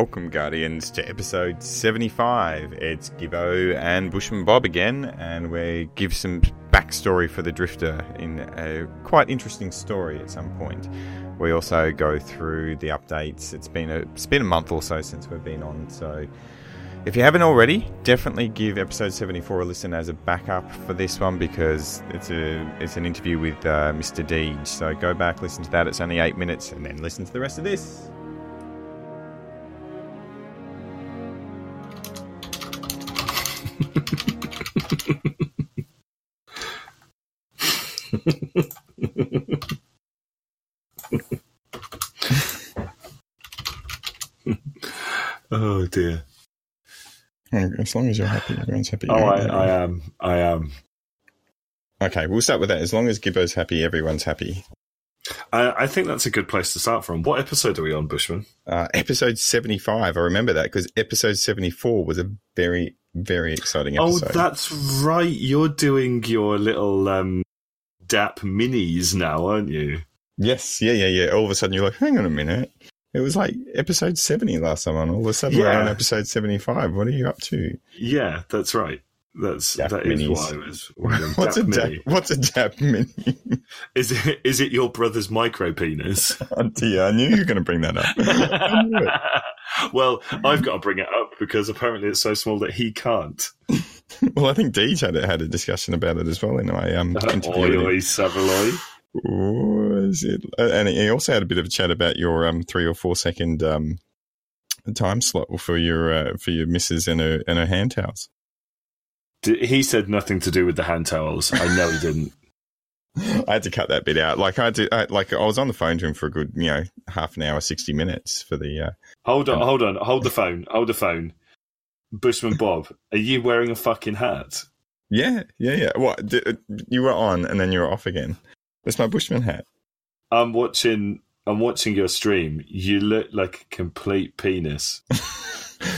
Welcome, Guardians, to episode 75. It's Gibbo and Bushman Bob again, and we give some backstory for the Drifter in a quite interesting story at some point. We also go through the updates. It's been a it's been a month or so since we've been on, so if you haven't already, definitely give episode 74 a listen as a backup for this one because it's a it's an interview with uh, Mr. Deej. So go back, listen to that. It's only eight minutes, and then listen to the rest of this. As long as you're happy, everyone's happy. Oh, I, I am. I am. Okay, we'll start with that. As long as Gibbo's happy, everyone's happy. I, I think that's a good place to start from. What episode are we on, Bushman? Uh, episode 75. I remember that because episode 74 was a very, very exciting episode. Oh, that's right. You're doing your little um, DAP minis now, aren't you? Yes, yeah, yeah, yeah. All of a sudden you're like, hang on a minute. It was like episode 70 last time on. All of a sudden we're on episode 75. What are you up to? Yeah, that's right. That's DAP that is what I was. What's a DAP dap, mini. what's a dap mini? Is it is it your brother's micro penis? oh dear, I knew you were going to bring that up. I knew it. well, I've got to bring it up because apparently it's so small that he can't. Well, I think Deej had, had a discussion about it as well in my um, interview. Oi, oi, Savaloy. Was it? uh, And he also had a bit of a chat about your um, three or four second um, time slot for your uh, for your missus and her and her hand towels. He said nothing to do with the hand towels. I know he didn't. I had to cut that bit out. Like I to, I, like I was on the phone to him for a good, you know, half an hour, sixty minutes for the. Uh, Hold on, hold on, hold the phone, hold the phone. Bushman Bob, are you wearing a fucking hat? yeah, yeah, yeah. What uh, you were on and then you were off again. That's my Bushman hat. I'm watching. I'm watching your stream. You look like a complete penis.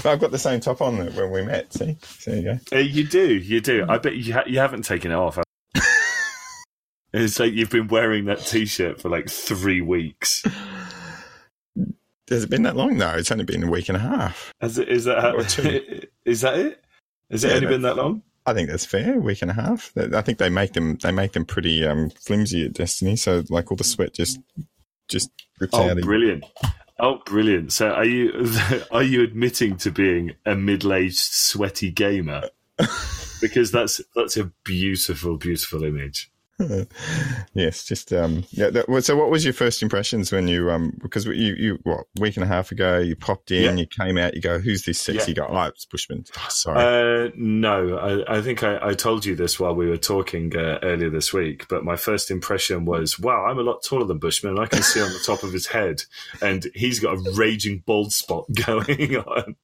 I've got the same top on that when we met. See, so there you go. Uh, you do, you do. I bet you ha- you haven't taken it off. it's like you've been wearing that t-shirt for like three weeks. Has it been that long? No, it's only been a week and a half. Is, it, is that how, Or two. is that it? Has it Yeah, only been that long? I think that's fair. Week and a half. I think they make them. They make them pretty um, flimsy at Destiny. So like all the sweat just just rips Oh, out. of brilliant! Oh, brilliant! So, are you are you admitting to being a middle-aged sweaty gamer? Because that's that's a beautiful, beautiful image. Yes, just um, yeah. That, so, what was your first impressions when you um? Because you you what week and a half ago you popped in, Yeah. you came out, you go, who's this sexy guy? Oh, it's Bushman. Oh, sorry. Uh, no, I, I think I, I told you this while we were talking uh, earlier this week. But my first impression was, wow, I'm a lot taller than Bushman. I can see on the top of his head, and he's got a raging bald spot going on.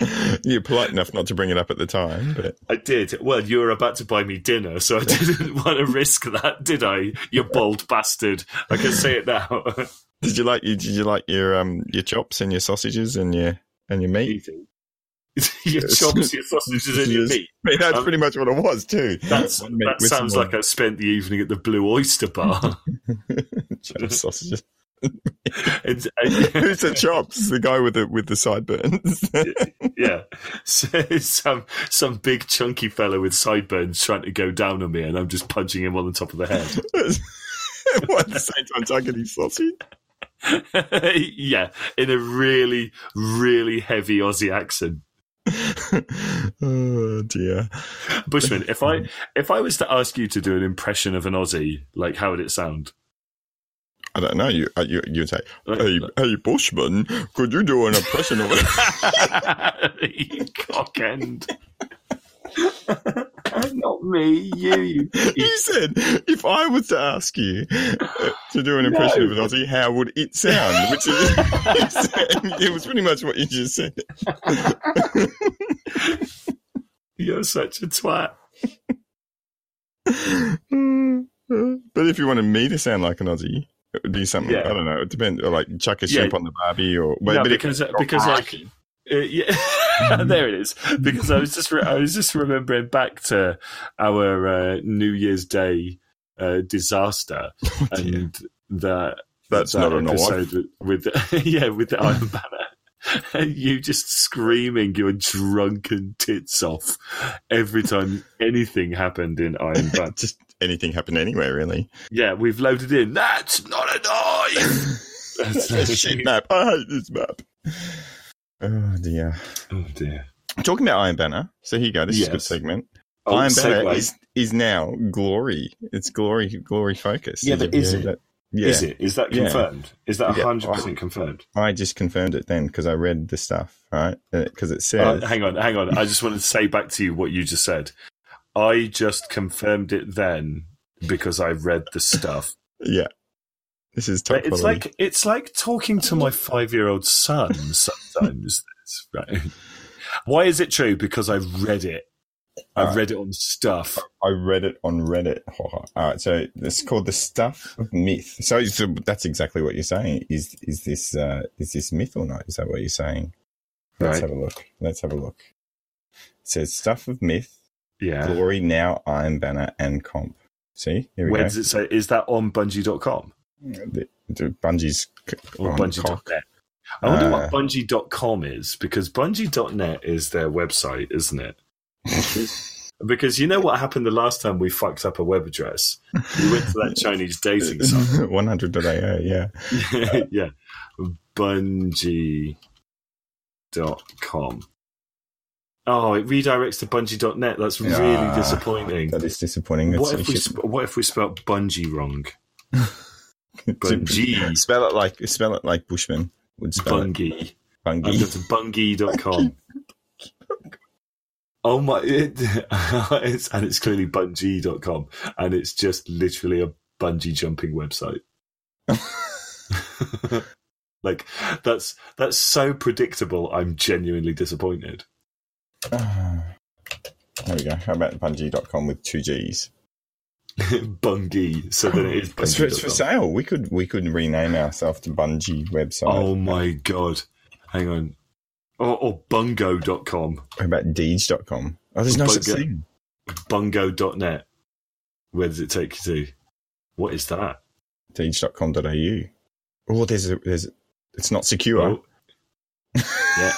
You're polite enough not to bring it up at the time, but I did. Well, you were about to buy me dinner, so I didn't want to risk that, did I? You bald bastard! I can say it now. did you like you did you like your um your chops and your sausages and your and your meat? Your chops, your sausages, and your meat. I mean, that's Um, pretty much what it was too. That's, that sounds like I spent the evening at the Blue Oyster Bar. chops, sausages. It's- uh, Who's the chops? The guy with the with the sideburns. yeah, so, some some big chunky fellow with sideburns trying to go down on me, and I'm just punching him on the top of the head. What, at the same time, tugging his sausage. yeah, in a really, really heavy Aussie accent. oh dear. Bushman, if I if I was to ask you to do an impression of an Aussie, like how would it sound? I don't know. You uh, you you'd say, "Hey, hey, Bushman, could you do an impression of it?" you cock end. Not me, you. you you said, "If I was to ask you uh, to do an impression of an Aussie, how would it sound?" Which is, it was pretty much what you just said. You're such a twat. but if you wanted me to sound like an Aussie, be something. Yeah. I don't know. It depends. Or like chuck a Yeah. sheep on the barbie, or No, but it- because because like uh, yeah, there it is. Because I was just re- I was just remembering back to our uh, New Year's Day uh, disaster Oh, and that That's that not an episode with yeah with the Iron Banner. and you just screaming your drunken tits off every time anything happened in Iron Banner. Just anything happen anywhere, really. yeah, we've loaded in. That's not a knife. That's a shit map. I hate this map. Oh dear. oh dear. Talking about Iron Banner. So here you go. This is a good segment. Oh, Iron Banner segue. is, is now glory. It's glory, glory focus. Yeah, but is it? that? Yeah, Is it? Is that Yeah. confirmed? Is that Yeah. hundred percent confirmed? I just confirmed it then because I read the stuff, right? Because it Uh, hang on, hang on. I just wanted to say back to you what you just said. I just confirmed it then because I read the stuff. yeah, this is top it's quality. like it's like talking to my five year old son sometimes. right? Why is it true? Because I've read it. I Alright. read it on stuff. I read it on Reddit. All right, so it's called the stuff of myth. So, so that's exactly what you're saying. Is is this uh, is this myth or not? Is that what you're saying? Let's Right. have a look. Let's have a look. It says stuff of myth, Yeah. glory now, Iron Banner, and comp. See, here we Where go. does it say? Is that on Bungie.com The, the Bungie's or Bungie.net? I wonder Uh, what Bungie.com is because Bungie.net is their website, isn't it? Because you know what happened the last time we fucked up a web address? We went to that Chinese dating site. 100.ao, yeah. yeah. Bungie.com. Oh, it redirects to Bungie.net. That's really Ah, disappointing. That is disappointing. What if we sp- what if we spelled Bungie wrong? should- Bungie. Spell it like spell it like Bushman would spell it. Bungie. I've Bungie. got to bungie.com. Oh my, it, it's, and it's clearly bungee.com and it's just literally a bungee jumping website. like that's, that's so predictable. I'm genuinely disappointed. There we go. How about Bungie.com with two G's? Bungie. So then it is It's for, it's for sale. We could we could rename ourselves to Bungie website. Oh my God. Hang on. Or, or bungo.com, How about Deej.com? Oh, there's no such Bungo. thing. bungo.net. Where does it take you to? What is that? Deej.com.au. Oh, there's a there's it's not secure. Oh. yeah.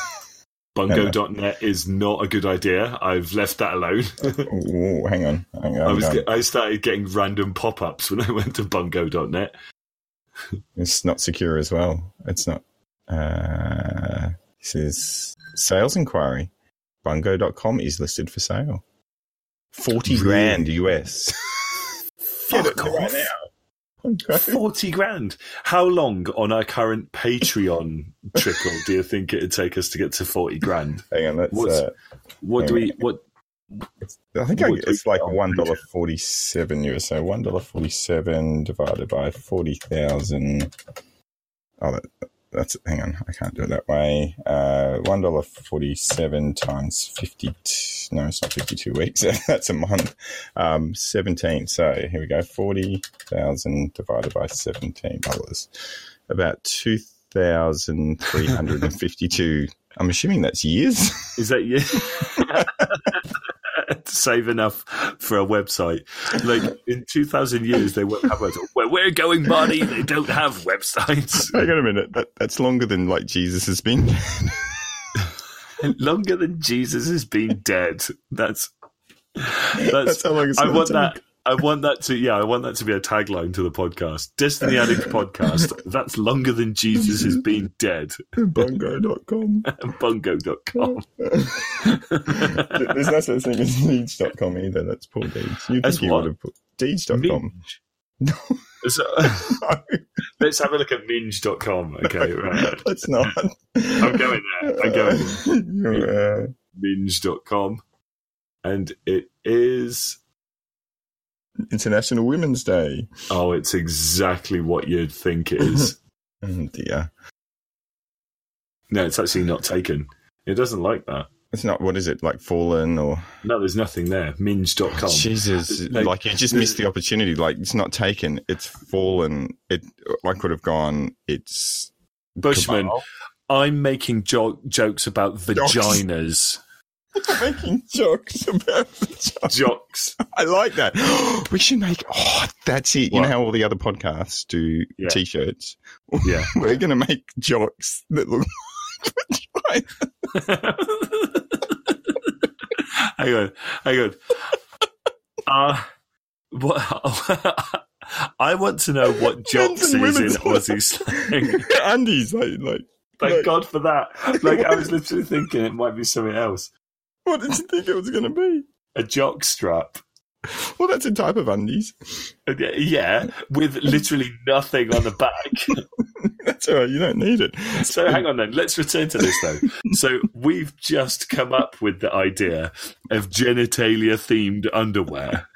Bungo.net is not a good idea. I've left that alone. Oh, hang on. Hang on. I was hang on. get, I started getting random pop-ups when I went to bungo.net. It's not secure as well. It's not. Uh, this is sales inquiry. Bungo.com is listed for sale. 40 Really? grand US. Get it Fuck right off. now. Okay. 40 grand. How long on our current Patreon trickle do you think it'd take us to get to 40 grand? Hang on, let's. Uh, What do we, what, I think I, it's like one dollar forty seven US. So one dollar forty seven divided by forty thousand. Oh, that, that's hang on. I can't do it that way. Uh, one dollar forty seven times fifty. No, it's not fifty two weeks. that's a month. Um, seventeen. So here we go. Forty thousand divided by seventeen dollars. About two thousand three hundred and fifty two. I'm assuming that's years. is that you? to save enough for a website. Like in 2000 years, they won't have websites. Where we're going, buddy, they don't have websites. Hang on a minute. That, that's longer than like Jesus has been. Longer than Jesus has been dead. That's that's, that's. how long it's I want take. that. I want that to yeah. I want that to be a tagline to the podcast. Destiny Addict podcast. That's longer than Jesus has been dead. Bungo.com. Bungo.com. There's no such thing as Deeds.com either. That's Paul Deeds. You think what? would have put Deeds.com. Minge. So, let's have a look at minge.com. Okay, right. That's not. I'm going there. I'm going You're, uh, minge.com. And it is. International Women's Day. Oh, it's exactly what you'd think it is. Oh dear. no, it's actually not taken. It doesn't like that. It's not, what is it, like Fallen or. No, there's nothing there. Minge.com. Jesus. Like, Like, you just missed the opportunity. Like, it's not taken. It's fallen. It, I could have gone, it's. Bushman. I'm making jo- jokes about vaginas. Making jokes about the job. Jocks. I like that. we should make. Oh, that's it. You What? know how all the other podcasts do Yeah. t-shirts. Yeah. We're going to make jocks that look hang on, hang on. Uh, what? I want to know what jocks is in Aussie slang. Andy's like, like, Thank like, God for that. Like I was literally thinking it might be something else. What did you think it was going to be? A jock strap. Well, that's a type of undies. Yeah, with literally nothing on the back. That's all right. You don't need it. So hang on then. Let's return to this though. So we've just come up with the idea of genitalia themed underwear.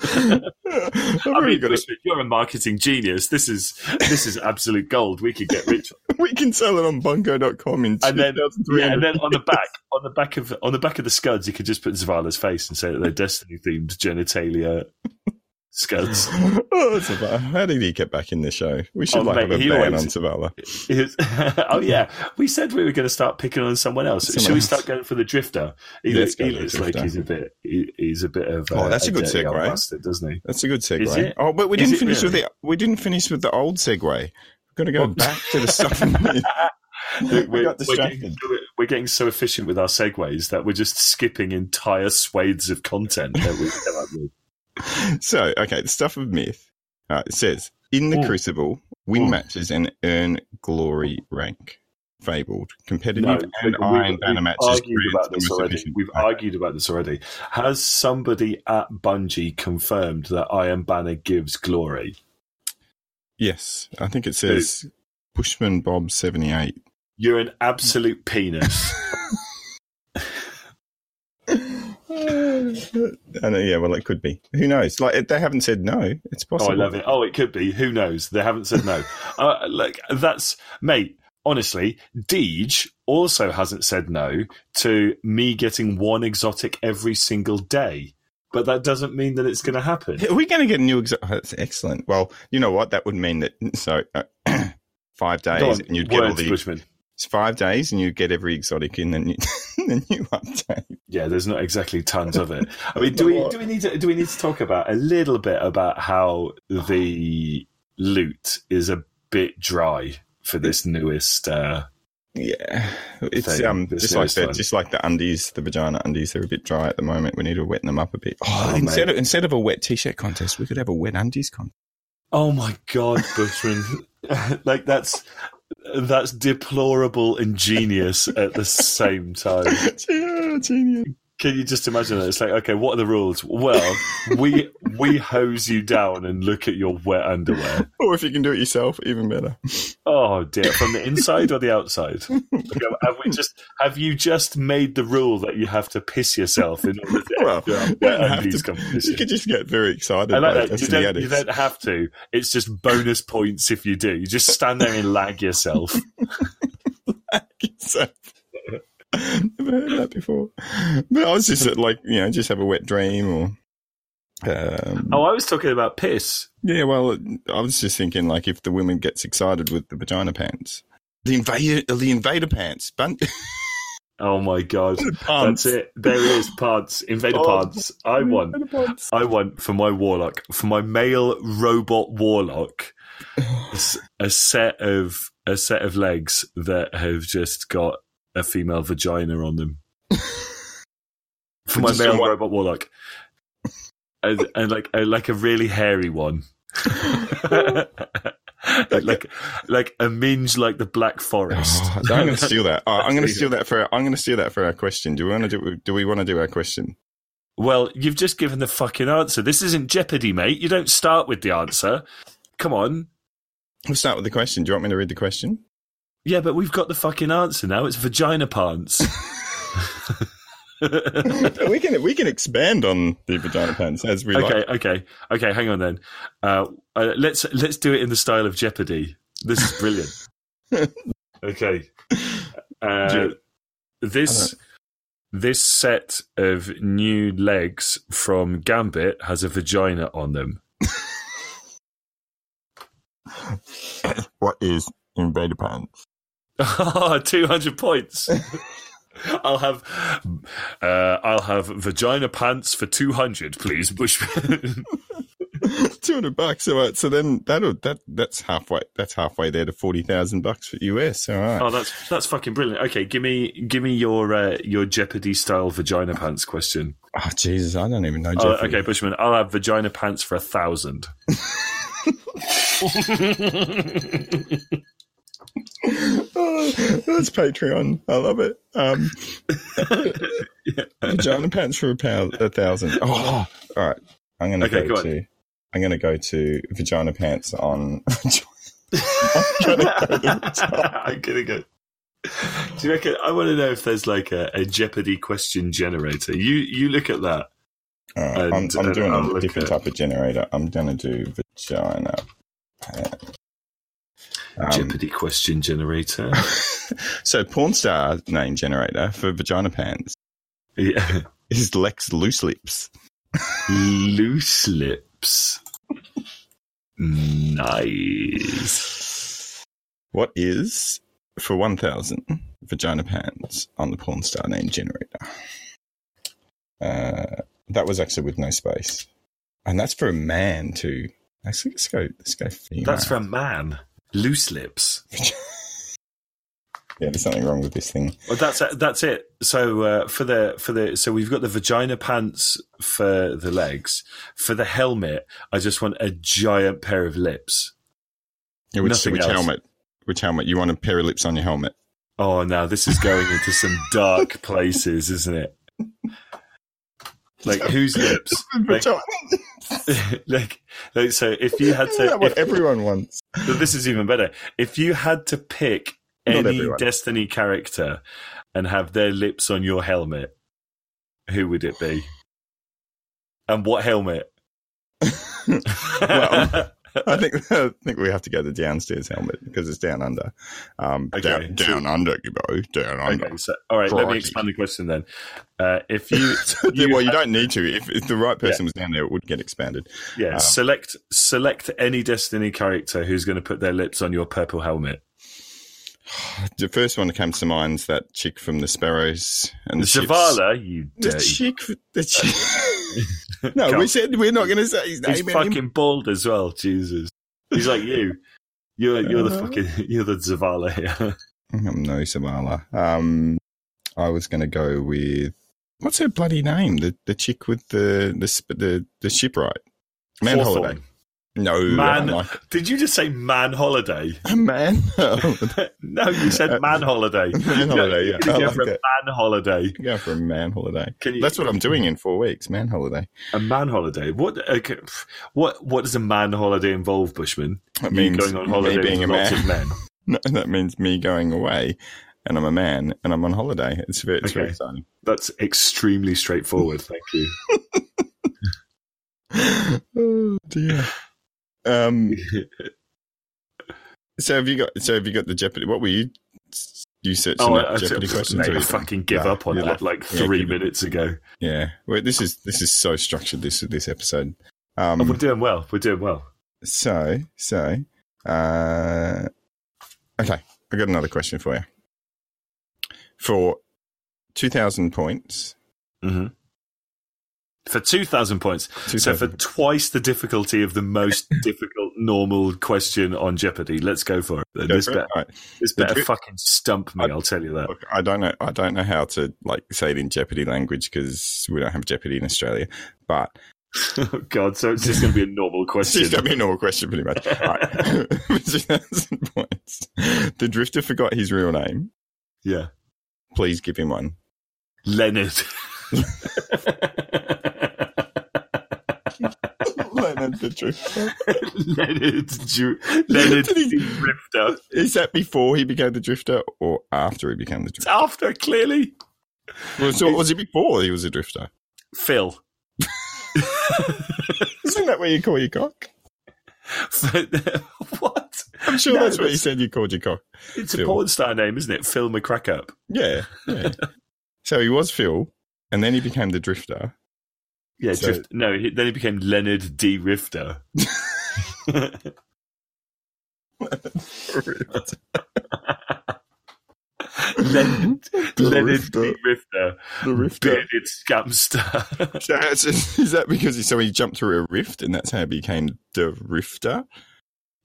I mean. Bushman, you're a marketing genius. This is this is absolute gold. We could get rich. We can sell it on bungo.com in And then, yeah, and then on the back, on the back of on the back of the scuds, you could just put Zavala's face and say that they're Destiny themed genitalia scuds. oh. How did he get back in the show? We should Oh, like mate, have a ban on Zavala. It's- oh yeah, we said we were going to start picking on someone else. Someone Should we start going for the drifter? He, Let's looks, go he looks like he's a bit. He, he's a bit of. Oh, that's a good dirty old segue. bastard, doesn't he? That's a good segue. Oh, but we Is didn't finish with the we didn't finish with the old segue. We're going to go Oh. back to the stuff. Look, we we're, got we're, getting, distracted. so- we're getting so efficient with our segues that we're just skipping entire swathes of content that we come up with. So, okay, the stuff of myth. Uh, it says in the Ooh. Crucible, win Ooh. matches and earn glory rank. Fabled competitive No, and iron banner matches. argued about this already. We've way. argued about this already. Has somebody at Bungie confirmed that Iron Banner gives glory? Yes, I think it says Bushman Bob seventy eight. You're an absolute penis. I know, yeah, well, it could be. Who knows? Like they haven't said no. It's Oh, possible. I love it. Oh, it could be. Who knows? They haven't said no. uh, like that's mate. Honestly, Deej also hasn't said no to me getting one exotic every single day, but that doesn't mean that it's going to happen. Are we going to get a new exotic? That's excellent. Well, you know what? That would mean that so uh, five days on, and you'd get all the Bushman. it's five days and you get every exotic in the new, the new update. Yeah, there's not exactly tons of it. I mean, do we do we need to do we need to talk about a little bit about how the loot is a bit dry for this newest? Uh, Yeah, it's Thing, um just like the just like the undies, the vagina undies. They're a bit dry at the moment. We need to wet them up a bit. Oh, Oh, instead mate. of instead of a wet t-shirt contest, we could have a wet undies contest. oh my god, Bushman! like that's that's deplorable and genius at the same time. genius. Can you just imagine that? It's like, okay, what are the rules? Well, we we hose you down and look at your wet underwear. Or if you can do it yourself, even better. Oh dear, from the inside or the outside? Okay, have we just have you just made the rule that you have to piss yourself in order to Well, you wet undies to- competition? You could just get very excited. I like that. it. You don't, you don't have to. It's just bonus points if you do. You just stand there and lag yourself. So- Never heard that before. But I was just like, you know, just have a wet dream or. Um, Oh, I was talking about piss. Yeah, well, I was just thinking, like, if the woman gets excited with the vagina pants, the invader, the invader pants, bun- Oh my god, pants. that's it. There is it is. Pants, invader Oh, pants. I want. Pants. I want for my warlock, for my male robot warlock, a set of a set of legs that have just got a female vagina on them. for my male robot warlock, and, and like a, like a really hairy one. like like a minge like the Black Forest. Oh, I'm going to steal that. Oh, I'm going to steal that for. I'm going to steal that for our question. Do we want to do? Do we want to do our question? Well, you've just given the fucking answer. This isn't Jeopardy, mate. You don't start with the answer. Come on. We'll start with the question. Do you want me to read the question? Yeah, but we've got the fucking answer now. It's vagina pants. we can we can expand on the vagina pants as we okay, like. okay, okay. Hang on then. Uh, uh, let's let's do it in the style of Jeopardy. This is brilliant. okay. Uh, this this set of new legs from Gambit has a vagina on them. What is invader pants? 200 points. I'll have uh, I'll have vagina pants for 200, please, Bushman. Two hundred bucks. All right. So then that'll that that's halfway. That's halfway there to forty thousand bucks for US. All right. Oh, that's that's fucking brilliant. Okay, give me give me your uh, your Jeopardy style vagina pants question. Oh Jesus, I don't even know. Jeopardy. okay, Bushman, I'll have vagina pants for a thousand. Oh, that's Patreon. I love it. Um, vagina pants for a pound, a thousand. Oh, all right. I'm gonna Okay, go, go to. I'm gonna go to vagina pants on. I'm gonna go to I'm gonna. Do you reckon? I want to know if there's like a, a Jeopardy question generator. You you look at that. Right, I'm, I'm uh, doing a different at- type of generator. I'm gonna do vagina. pants. Um, Jeopardy question generator. so porn star name generator for vagina pants yeah. is Lex Loose Lips. Loose lips. Nice. What is for one thousand vagina pants on the porn star name generator? Uh, that was actually with no space, and that's for a man too. Actually, let's go. Let's go. Female. That's for a man. Loose lips. yeah. There's something wrong with this thing. Well, that's that's it. So uh, for the for the so we've got the vagina pants for the legs. For the helmet, I just want a giant pair of lips. Yeah, which, Nothing which else. helmet? Which helmet? You want a pair of lips on your helmet? Oh, now this is going into some dark places, isn't it? Like whose lips? Like, like, like, so if you had to, what if, everyone wants? this is even better. If you had to pick any. Destiny character and have their lips on your helmet, who would it be? And what helmet? Well, I think I think we have to go the downstairs helmet because it's down under. Um, Okay, down, so- down under, Gibbo, down under. okay, so all right, let me expand the question then. Uh, if you, Yeah, well, you had- don't need to. If, if the right person was down there, it would get expanded. yeah, um, select select any Destiny character who's going to put their lips on your purple helmet. The first one that comes to mind is that chick from the Sparrows and the. Zavala, you The chick. The chick. no, we said we're not going to say his name. He's anymore. fucking bald as well. Jesus, he's like you. You're you're the Uh. fucking you're the Zavala here. I'm no Zavala. Um, I was going to go with what's her bloody name? The the chick with the the the, the shipwright. Man. Holliday. No, Man- like Did you just say man holiday? man. No, you said man holiday. Man holiday, yeah. You're I like for a man holiday. Go for a man holiday. Can you, That's what I'm doing in four weeks. Man holiday. A man holiday. What? Okay, what? What does a man holiday involve, Bushman? That You means going on holiday me being a lots man. of men. No, that means me going away, and I'm a man, and I'm on holiday. It's very, it's very exciting. That's extremely straightforward. Thank you. oh dear. Um. So have you got? So have you got the Jeopardy? What were you? You searching Oh, I, Jeopardy I, questions? mate, I fucking give up on that like yeah, three it- minutes ago. Yeah. Well, this is this is so structured. This this episode. Oh, we're Um. doing well. We're doing well. So so. Uh. Okay. I got another question for you. For two thousand points. hmm For two thousand points. So for twice the difficulty of the most difficult normal question on Jeopardy, let's go for it. Go This for it. better, this better fucking stump me. I- I'll tell you that. Look, I don't know. I don't know how to like say it in Jeopardy language because we don't have Jeopardy in Australia. But Oh God! So it's just going to be a normal it's question. just gonna be a normal question, pretty much. All right. For 2,000 points. The drifter forgot his real name. yeah, Please give him one. Leonard. Leonard the drifter. Leonard. Ju- Leonard he- Drifter. Is that before he became the drifter or after he became the It's drifter? after clearly Well, so was it before he was a drifter? Phil. Isn't that what you call your cock? what? I'm sure No, that's what you said you called your cock. It's a Phil. porn star name, isn't it? Phil McCrackup. Yeah. yeah. so he was Phil, and then he became the drifter. Yeah, So- Drift- no. He, then he became Leonard D. Rifter. Leonard, The Leonard Rifter. D. Rifter, The Rifter. bearded scamster. So uh, it's- is that because he, so he jumped through a rift and that's how he became the Rifter?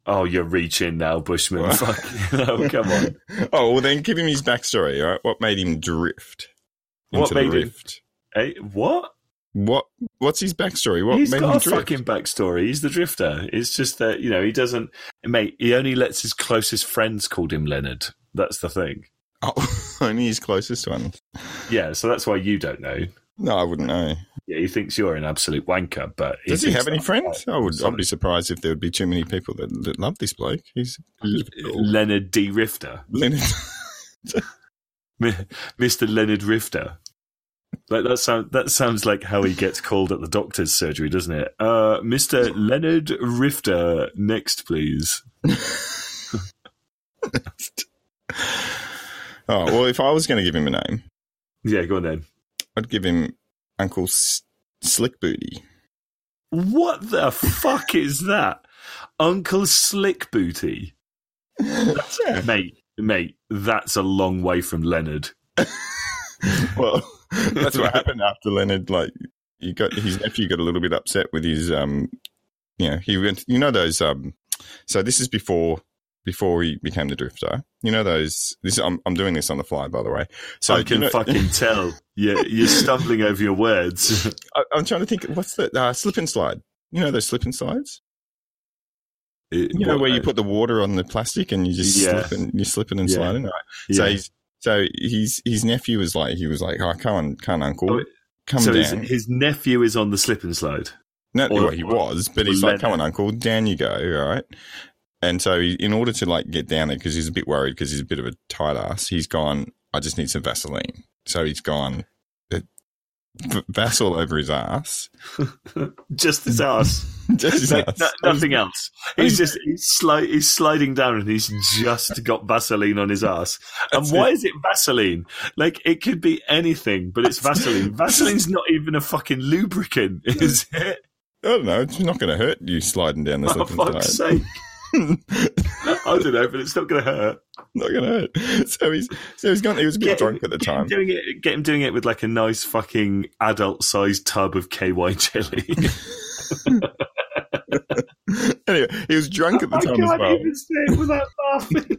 oh, you're reaching now, Bushman. Fuck, no, oh, come on. Oh, well, then give him his backstory, all right? What made him drift? What made the him- rift? Hey, what? What? What's his backstory? What He's made got a drift? fucking backstory. He's the drifter. It's just that you know he doesn't, mate. He only lets his closest friends call him Leonard. That's the thing. Oh, only his closest one. Yeah, so that's why you don't know. No, I wouldn't know. Yeah, he thinks you're an absolute wanker. But Does he have any friends? I would. I'd be surprised if there would be too many people that, that love this bloke. He's Leonard D. Rifter, Leonard. Mr. Leonard Rifter. Like that sounds that sounds like how he gets called at the doctor's surgery, doesn't it? Uh, Mr. Leonard Rifter, next, please. oh well, if I was going to give him a name, Yeah, go on then. I'd give him Uncle S- Slick Booty. What the fuck is that? Uncle Slick Booty. Yeah. Mate, mate, that's a long way from Leonard. Well, that's what happened after Leonard. Like, he got his nephew got a little bit upset with his um, you know, he went. You know those um. So this is before before he became the drifter. You know those. This I'm I'm doing this on the fly, by the way. So I you can know- fucking tell. You're, you're stumbling over your words. I, I'm trying to think. What's the uh, slip and slide? You know those slip and slides. You know where you put the water on the plastic and you just Yeah. slip and you slip it and Yeah. slide in. Right. Yeah. So he's so he's his nephew was like he was like, oh come on, come on, uncle, Oh, come so his, down. his nephew is on the slip and slide. No, or- well, he was, but he's like, come on, uncle, down you go, all right. And so, he, in order to like get down there, because he's a bit worried, because he's a bit of a tight ass, he's gone. I just need some Vaseline. So he's gone. Vass all over his ass. Just his ass. Just his No- ass. no- nothing else. He's just he's, sli- he's sliding down and he's just got Vaseline on his ass. And why is it Vaseline? Like it could be anything, but it's Vaseline. Vaseline's not even a fucking lubricant, is it? I don't know. It's not going to hurt you sliding down the For slip fuck's sake. I don't know, but it's not going to hurt. not going to hurt. So he's so he's gone. He was a bit Get- drunk at the time. doing it. Get him doing it with like a nice fucking adult-sized tub of KY jelly. anyway, he was drunk at the I time as can't well. even say it without laughing.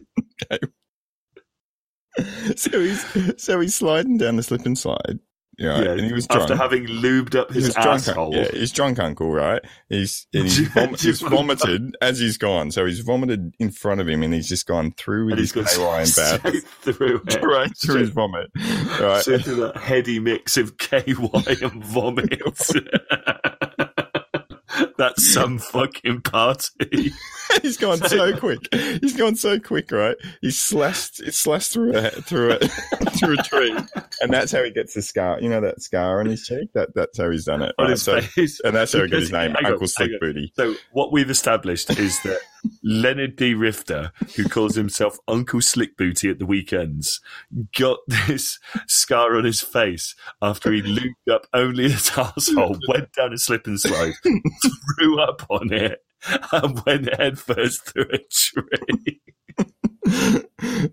So he's so he's sliding down the slip and slide. Yeah, Yeah, and he was drunk. after having lubed up his drunk, asshole. yeah, he's drunk uncle, right? He's he's, vom- he's vomited as he's gone. So he's vomited in front of him, and he's just gone through with and his and bath, through it. right through his vomit. Right, Straight through that heady mix of KY and vomit. That's some fucking party. he's gone so quick. He's gone so quick, right? He's slashed, he's slashed through a through a through a tree, and that's how he gets the scar. You know that scar on his cheek. That that's how he's done it. on right? his So, face. and that's how he got his name, Uncle Slick. Booty. So what we've established is that Leonard D. Rifter, who calls himself Uncle Slick Booty at the weekends, got this scar on his face after he lubed up only his asshole, went down a slip and slide, threw up on it, and went headfirst through a tree.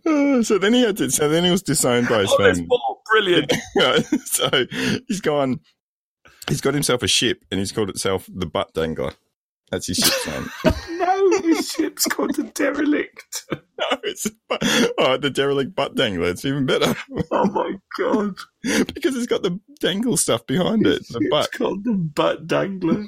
Uh, so then he had to. So then he was disowned by his Oh, family. Brilliant. So he's gone. He's got himself a ship, and he's called itself the Butt Dangler. That's his ship's name. no, his ship's called the derelict. no, it's oh, the derelict butt dangler. It's even better Oh my god. because it's got the dangle stuff behind it. The It's butt. called the butt dangler.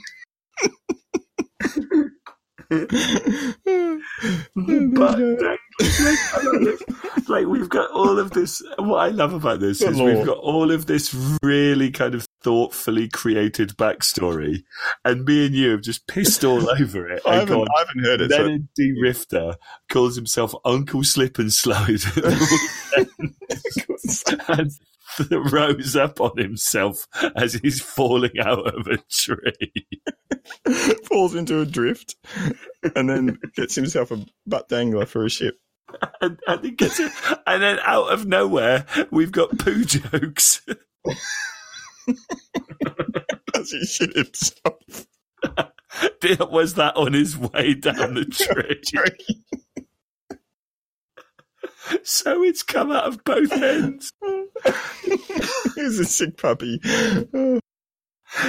Dangler. Like, I love it. like we've got all of this. What I love about this The is lore. we've got all of this really kind of thoughtfully created backstory, and me and you have just pissed all over it. I haven't, gone, I haven't heard it. So, D. Rifter calls himself Uncle Slip and Slide and throws up on himself as he's falling out of a tree. falls into a drift, and then gets himself a butt dangler for a ship. And, and, he gets it, and then out of nowhere, we've got poo jokes. As he shit himself. Was that on his way down the tree? so it's come out of both ends. He's a sick puppy.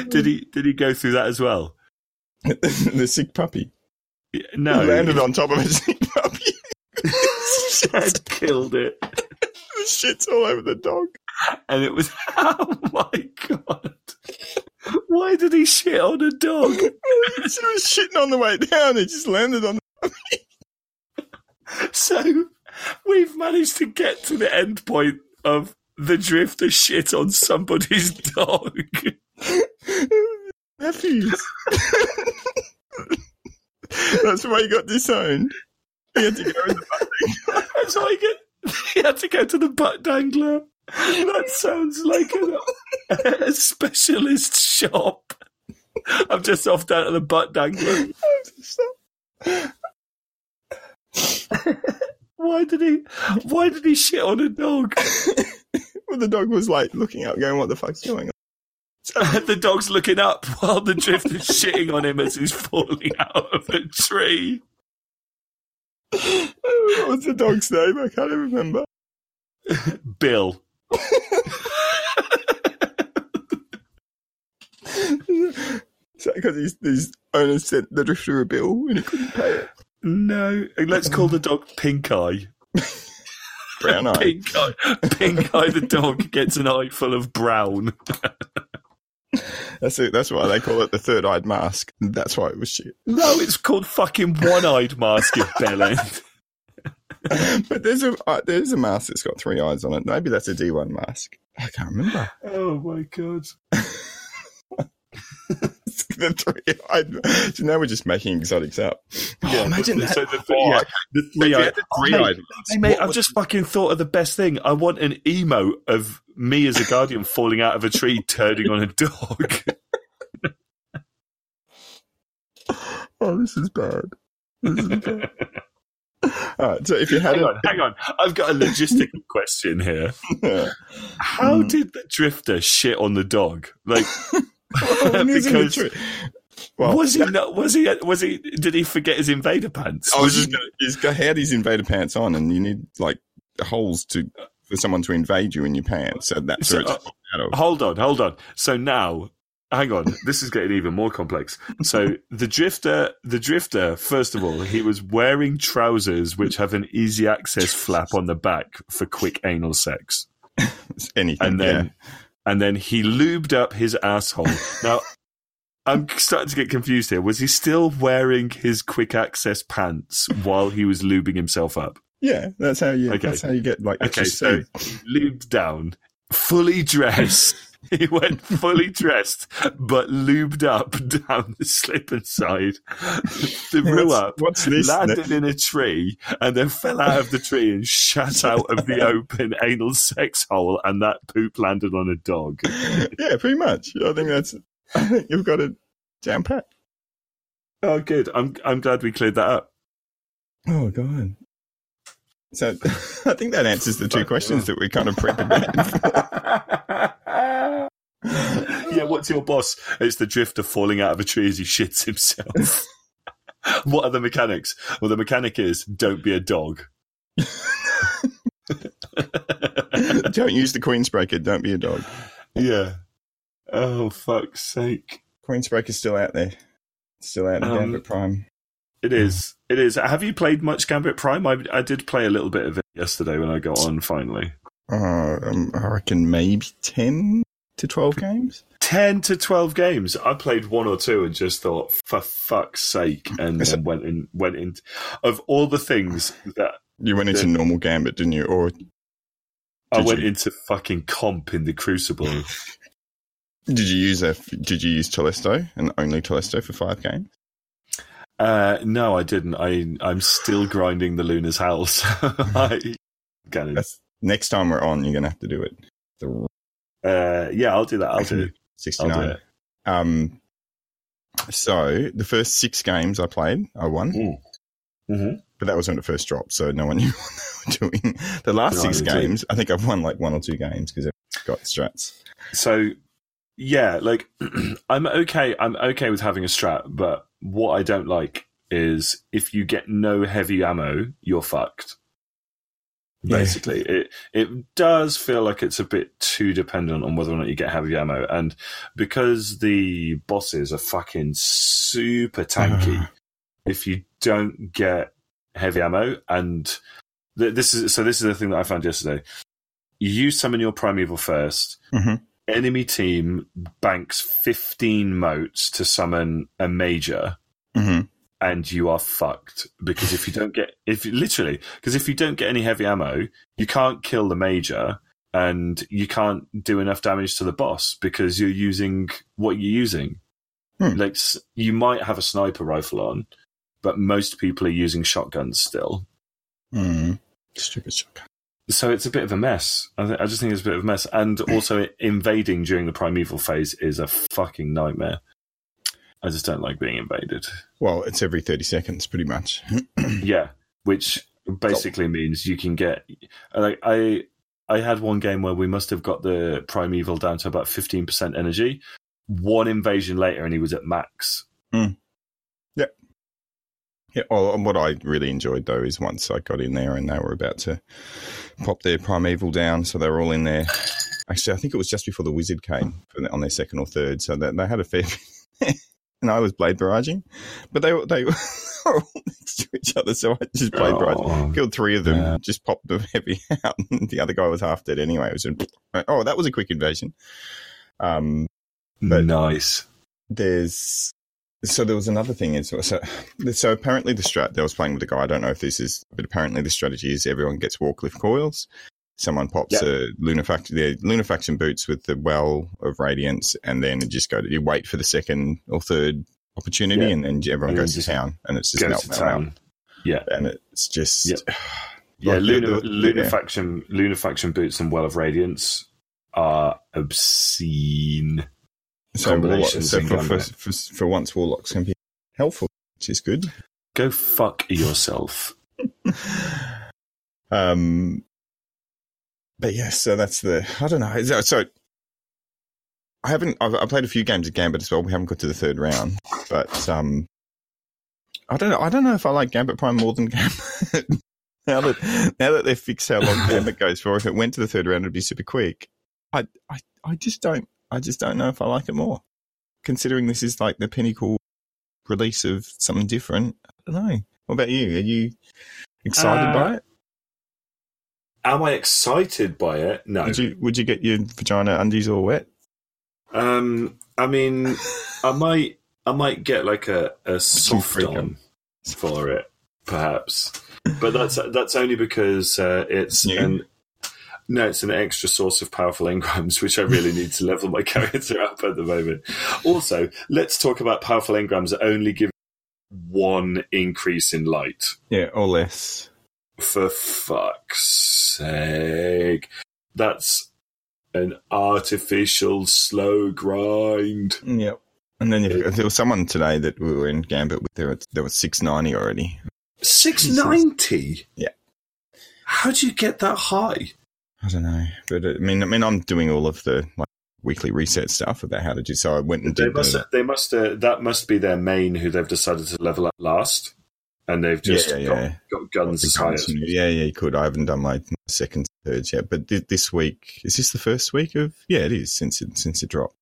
Did he? Did he go through that as well? the sick puppy. No, He landed on top of a sick puppy. Had killed it, the shit's all over the dog. and it was. Oh my god! Why did he shit on a dog? He was shitting on the way down. He just landed on. So we've managed to get to the end point of the drifter shit on somebody's dog. Nephews. That's why he got disowned. He had to go in the butt That's why he get. He had to go to the butt dangler. That sounds like a, a specialist shop. I'm just off down to the butt dangler. Why did he? Why did he shit on a dog? The dog was like looking up, going, "What the fuck's going on?" the dog's looking up while the drifter's shitting on him as he's falling out of a tree. what was the dog's name? I can't even remember. Bill. Is that because his, his owners sent the drifter a bill and he couldn't pay it? No, let's call the dog Pink Eye. Brown eye. Pink Eye. Pink Eye the dog gets an eye full of brown. That's it. That's why they call it the third eyed mask. That's why it was shit. No, it's called fucking One Eyed Mask, you bellend. but there's a uh, there's a mask that's got three eyes on it. Maybe that's a D1 mask. I can't remember. Oh my god. the three eyed. So now we're just making exotics up. Oh, imagine the, that. So the, Oh, yeah, the three eyed. the three-eyed mask. Hey, mate, I've was- just fucking thought of the best thing. I want an emo of me as a guardian falling out of a tree, turning on a dog. Oh, this is bad. This is bad. All right. So if you had hang it, on, hang on. I've got a logistical question here. How Mm. did the drifter shit on the dog? Like, When he was because Well, was he not? Was he? Was he? Did he forget his invader pants? I was Was just gonna, he's got had his invader pants on, and you need like holes to for someone to invade you in your pants. So that's So, where it's uh, out of. Hold on, hold on. So now, hang on. This is getting even more complex. So the drifter, the drifter. First of all, he was wearing trousers which have an easy access flap on the back for quick anal sex, Anything. and then, yeah. And then he lubed up his asshole. Now. I'm starting to get confused here. Was he still wearing his quick access pants while he was lubing himself up? Yeah, that's how you. Okay. That's how you get like. Okay, so lubed down, fully dressed. He went fully dressed, but lubed up down the slip and side, threw up, What's this? landed in a tree, and then fell out of the tree and shut out of the open anal sex hole, and that poop landed on a dog. yeah, pretty much. I think that's. I think you've got it jam packed. Oh, good. I'm I'm glad we cleared that up. Oh god. So I think that answers the two questions that we kind of prepared. yeah, what's your boss? It's the drifter falling out of a tree as he shits himself. what are the mechanics? Well, the mechanic is don't be a dog. don't use the Queensbreaker. Don't be a dog. yeah. Oh, fuck's sake. Queensbreaker's still out there. Still out in Um, Gambit Prime. It is. It is. Have you played much Gambit Prime? I, I did play a little bit of it yesterday when I got on finally. Uh, um, I reckon maybe ten to twelve games. 10 to 12 games. I played one or two and just thought, for fuck's sake, and then went in. Went in. Of all the things that You went into Yeah. normal Gambit, didn't you? Or I went you? into fucking comp in the Crucible. did you use a? Did you use Telesto and only Telesto for five games? Uh, no, I didn't. I I'm still grinding the Luna's Howl. I got it. Next time we're on. You're gonna have to do it. The Uh, yeah, I'll do that. I'll do. I'll do it. Um. So the first six games I played, I won, Mm-hmm. but that was when it first dropped, so no one knew what they were doing. The last No, six did. games, I think I've won like one or two games because I've got strats. So, yeah, like I'm okay. I'm okay with having a strat, but what I don't like is if you get no heavy ammo, you're fucked. Yeah. Basically, it it does feel like it's a bit too dependent on whether or not you get heavy ammo, and because the bosses are fucking super tanky, if you don't get heavy ammo, and th- this is so this is the thing that I found yesterday. You summon your primeval 1st Mhm. Enemy team banks fifteen motes to summon a major hmm and you are fucked. Because if you don't get if literally because if you don't get any heavy ammo you can't kill the major and you can't do enough damage to the boss because you're using what you're using. Hmm. like you might have a sniper rifle on but most people are using shotguns still. Mm Stupid shotgun. so it's a bit of a mess. I, th- I just think it's a bit of a mess. And also invading during the primeval phase is a fucking nightmare i just don't like being invaded Well, it's every 30 seconds, pretty much. Yeah, which basically means you can get like I I had one game where we must have got the primeval down to about fifteen percent energy. One invasion later, and he was at max. Hmm. Yeah, well, and what I really enjoyed though is once I got in there and they were about to pop their primeval down, so they were all in there. Actually, I think it was just before the wizard came for the, on their second or third, so that they had a fair. and I was blade barraging, but they were they were all next to each other, so I just blade barraged. Oh, Killed three of them, Yeah. just popped the heavy out, and the other guy was half dead anyway. It was oh, that was a quick invasion. Um, but- nice. there's so there was another thing is so so apparently the strat I was playing with a guy I don't know if this is but apparently the strategy is everyone gets Wardcliff Coils someone pops Yeah. a lunafaction the lunafaction boots with the well of radiance and then you just go to you wait for the second or third opportunity Yeah. and then everyone And goes to town and it's just melt, to melt. Yeah, and it's just Yep. yeah. Like the- Luna, the- Luna yeah. faction, Luna faction boots and Well of Radiance are obscene. so, warlock, so for, for, for, for once warlocks can be helpful which is good Go fuck yourself. um, but yeah, so that's the I don't know. So, so I haven't. I've, I played a few games of Gambit as well. We haven't got to the third round, but um, I don't know. I don't know if I like Gambit Prime more than Gambit. now that now that they've fixed how long Gambit goes for, if it went to the third round, it'd be super quick. I I I just don't. I just don't know if I like it more. Considering this is like the pinnacle release of something different. I don't know. What about you? Are you excited Uh, by it? Am I excited by it? No. Would you would you get your vagina undies all wet? Um, I mean, I might, I might get like a, a soft on for it, perhaps, but that's that's only because uh, it's New? an no, it's an extra source of powerful engrams, which I really need to level my character up at the moment. Also, let's talk about powerful engrams that only give one increase in light. Yeah, or less. For fuck's sake, that's an artificial slow grind. Yep. And then there was someone today that we were in Gambit with there. There was six ninety already. Six ninety. Yeah. How do you get that high? I don't know, but uh, I mean, I mean, I'm doing all of the like weekly reset stuff about how to do. So I went and They did must. the, They must. Uh, that must be their main who they've decided to level up last, and they've just Yeah, yeah, got, yeah. got guns as. Yeah, yeah, you could. I haven't done my second, third yet, but th- this week is this the first week of? Yeah, it is since it since it dropped.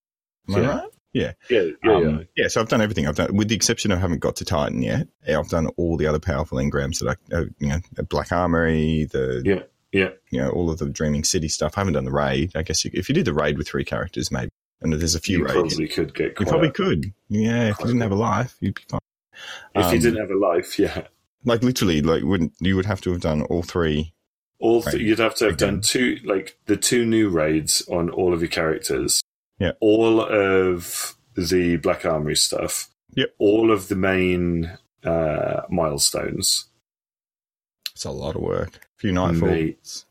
Am I Yeah. right? Yeah, yeah, yeah. Um, yeah, so I've done everything. I've done, with the exception of I haven't got to Titan yet. Yeah, I've done all the other powerful engrams that I, uh, you know, Black Armory, the, Yeah, yeah. you know, all of the Dreaming City stuff. I haven't done the raid. I guess you, if you did the raid with three characters, maybe, and there's a few raids. You raids, probably could get. you probably could. Yeah, if you didn't have a life, you'd be fine. If you um, didn't have a life, yeah. Like literally, like wouldn't you would have to have done all three? All th- Right. you'd have to have Again. done two, like the two new raids on all of your characters. Yeah. All of the Black Armory stuff. Yep. All of the main uh, milestones. It's a lot of work. A few nightfalls. Mate.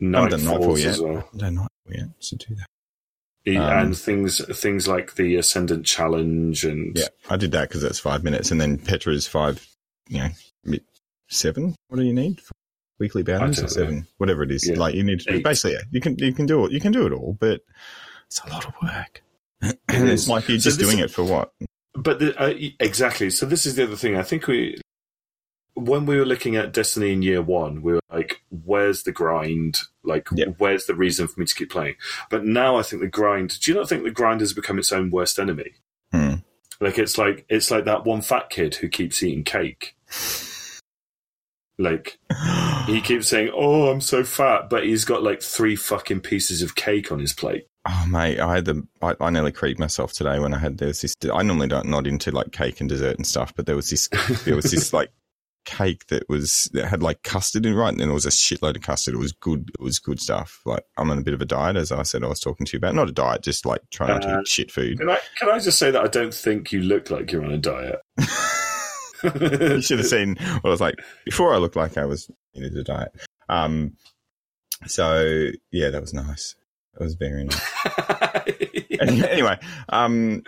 haven't done Nightfall Nightfalls yet. as well. Don't know yet. So do that. Um, and things things like the Ascendant Challenge and Yeah, I did that because that's five minutes, and then Petra's five. You know, seven. What do you need? Weekly bounties or seven, whatever it is. Yeah. Like you need to Eight. basically, yeah, you can you can do it. You can do it all, but it's a lot of work. it's is. like you're So just doing it for what? But the, uh, exactly. So this is the other thing. I think we when we were looking at Destiny in year one, we were like, "Where's the grind? Like, where's the reason for me to keep playing?" But now I think the grind. Do you not think the grind has become its own worst enemy? Hmm. Like it's like it's like that one fat kid who keeps eating cake. Like he keeps saying, "Oh, I'm so fat," but he's got like three fucking pieces of cake on his plate. Oh mate, I had the I, I nearly creeped myself today when I had there was this. I normally don't not into like cake and dessert and stuff, but there was this there was this like cake that was that had like custard in it, right, and then there was a shitload of custard. It was good. It was good stuff. Like I'm on a bit of a diet, as I said I was talking to you about. Not a diet, just like trying not to Uh, eat shit food. Can I can I just say that I don't think you look like you're on a diet. you should have seen what I was like before. I looked like I was in a diet. Um, so yeah, that was nice. That was very nice. anyway, um,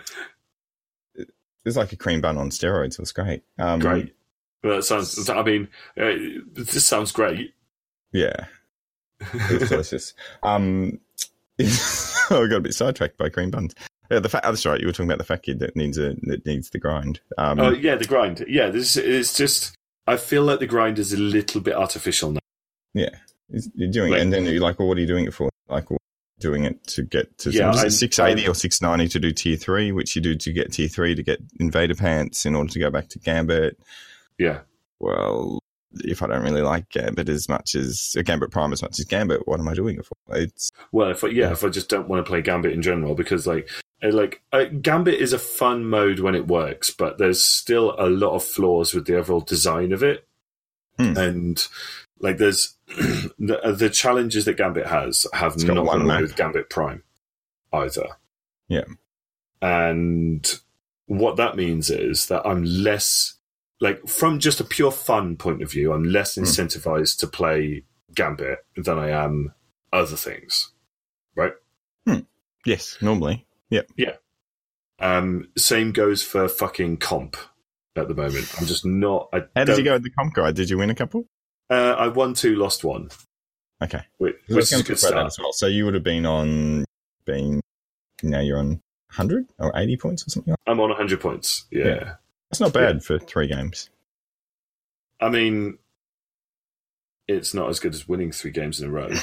it was like a cream bun on steroids. It was great. Um, great. That sounds. I mean, uh, this sounds great. Yeah, it was delicious. Um, oh, I got a bit sidetracked by cream buns. Yeah, the fat. Oh, that's right. You were talking about the fat kid that needs a that needs the grind. Um, oh yeah, the grind. Yeah, this is just. I feel like the grind is a little bit artificial now. yeah, you're doing Like- it, and then you're like, well, what are you doing it for? Like, doing it to get to Yeah, I- six eighty I- or six ninety to do tier three, which you do to get tier three to get invader pants in order to go back to Gambit. Yeah, well, if I don't really like Gambit as much as uh, Gambit Prime as much as Gambit, what am I doing it for? It's Well, if I, yeah, if I just don't want to play Gambit in general, because like, uh, like uh, Gambit is a fun mode when it works, but there's still a lot of flaws with the overall design of it, Hmm. and like there's the, uh, the challenges that Gambit has have not one gone away with Gambit Prime either. Yeah. and what that means is that I'm less like from just a pure fun point of view, I'm less Hmm. incentivized to play Gambit than I am other things. Right? yes, normally. Yep. Yeah. Um, same goes for fucking comp at the moment. I'm just not. I How did you go with the comp guide? Did you win a couple? Uh, I won two, lost one, Okay, which, which is good talk about that start. as well. So you would have been on being now you're on hundred or eighty points or something. Like I'm on 100 points. Yeah. Yeah. That's not bad for three games. I mean, it's not as good as winning three games in a row.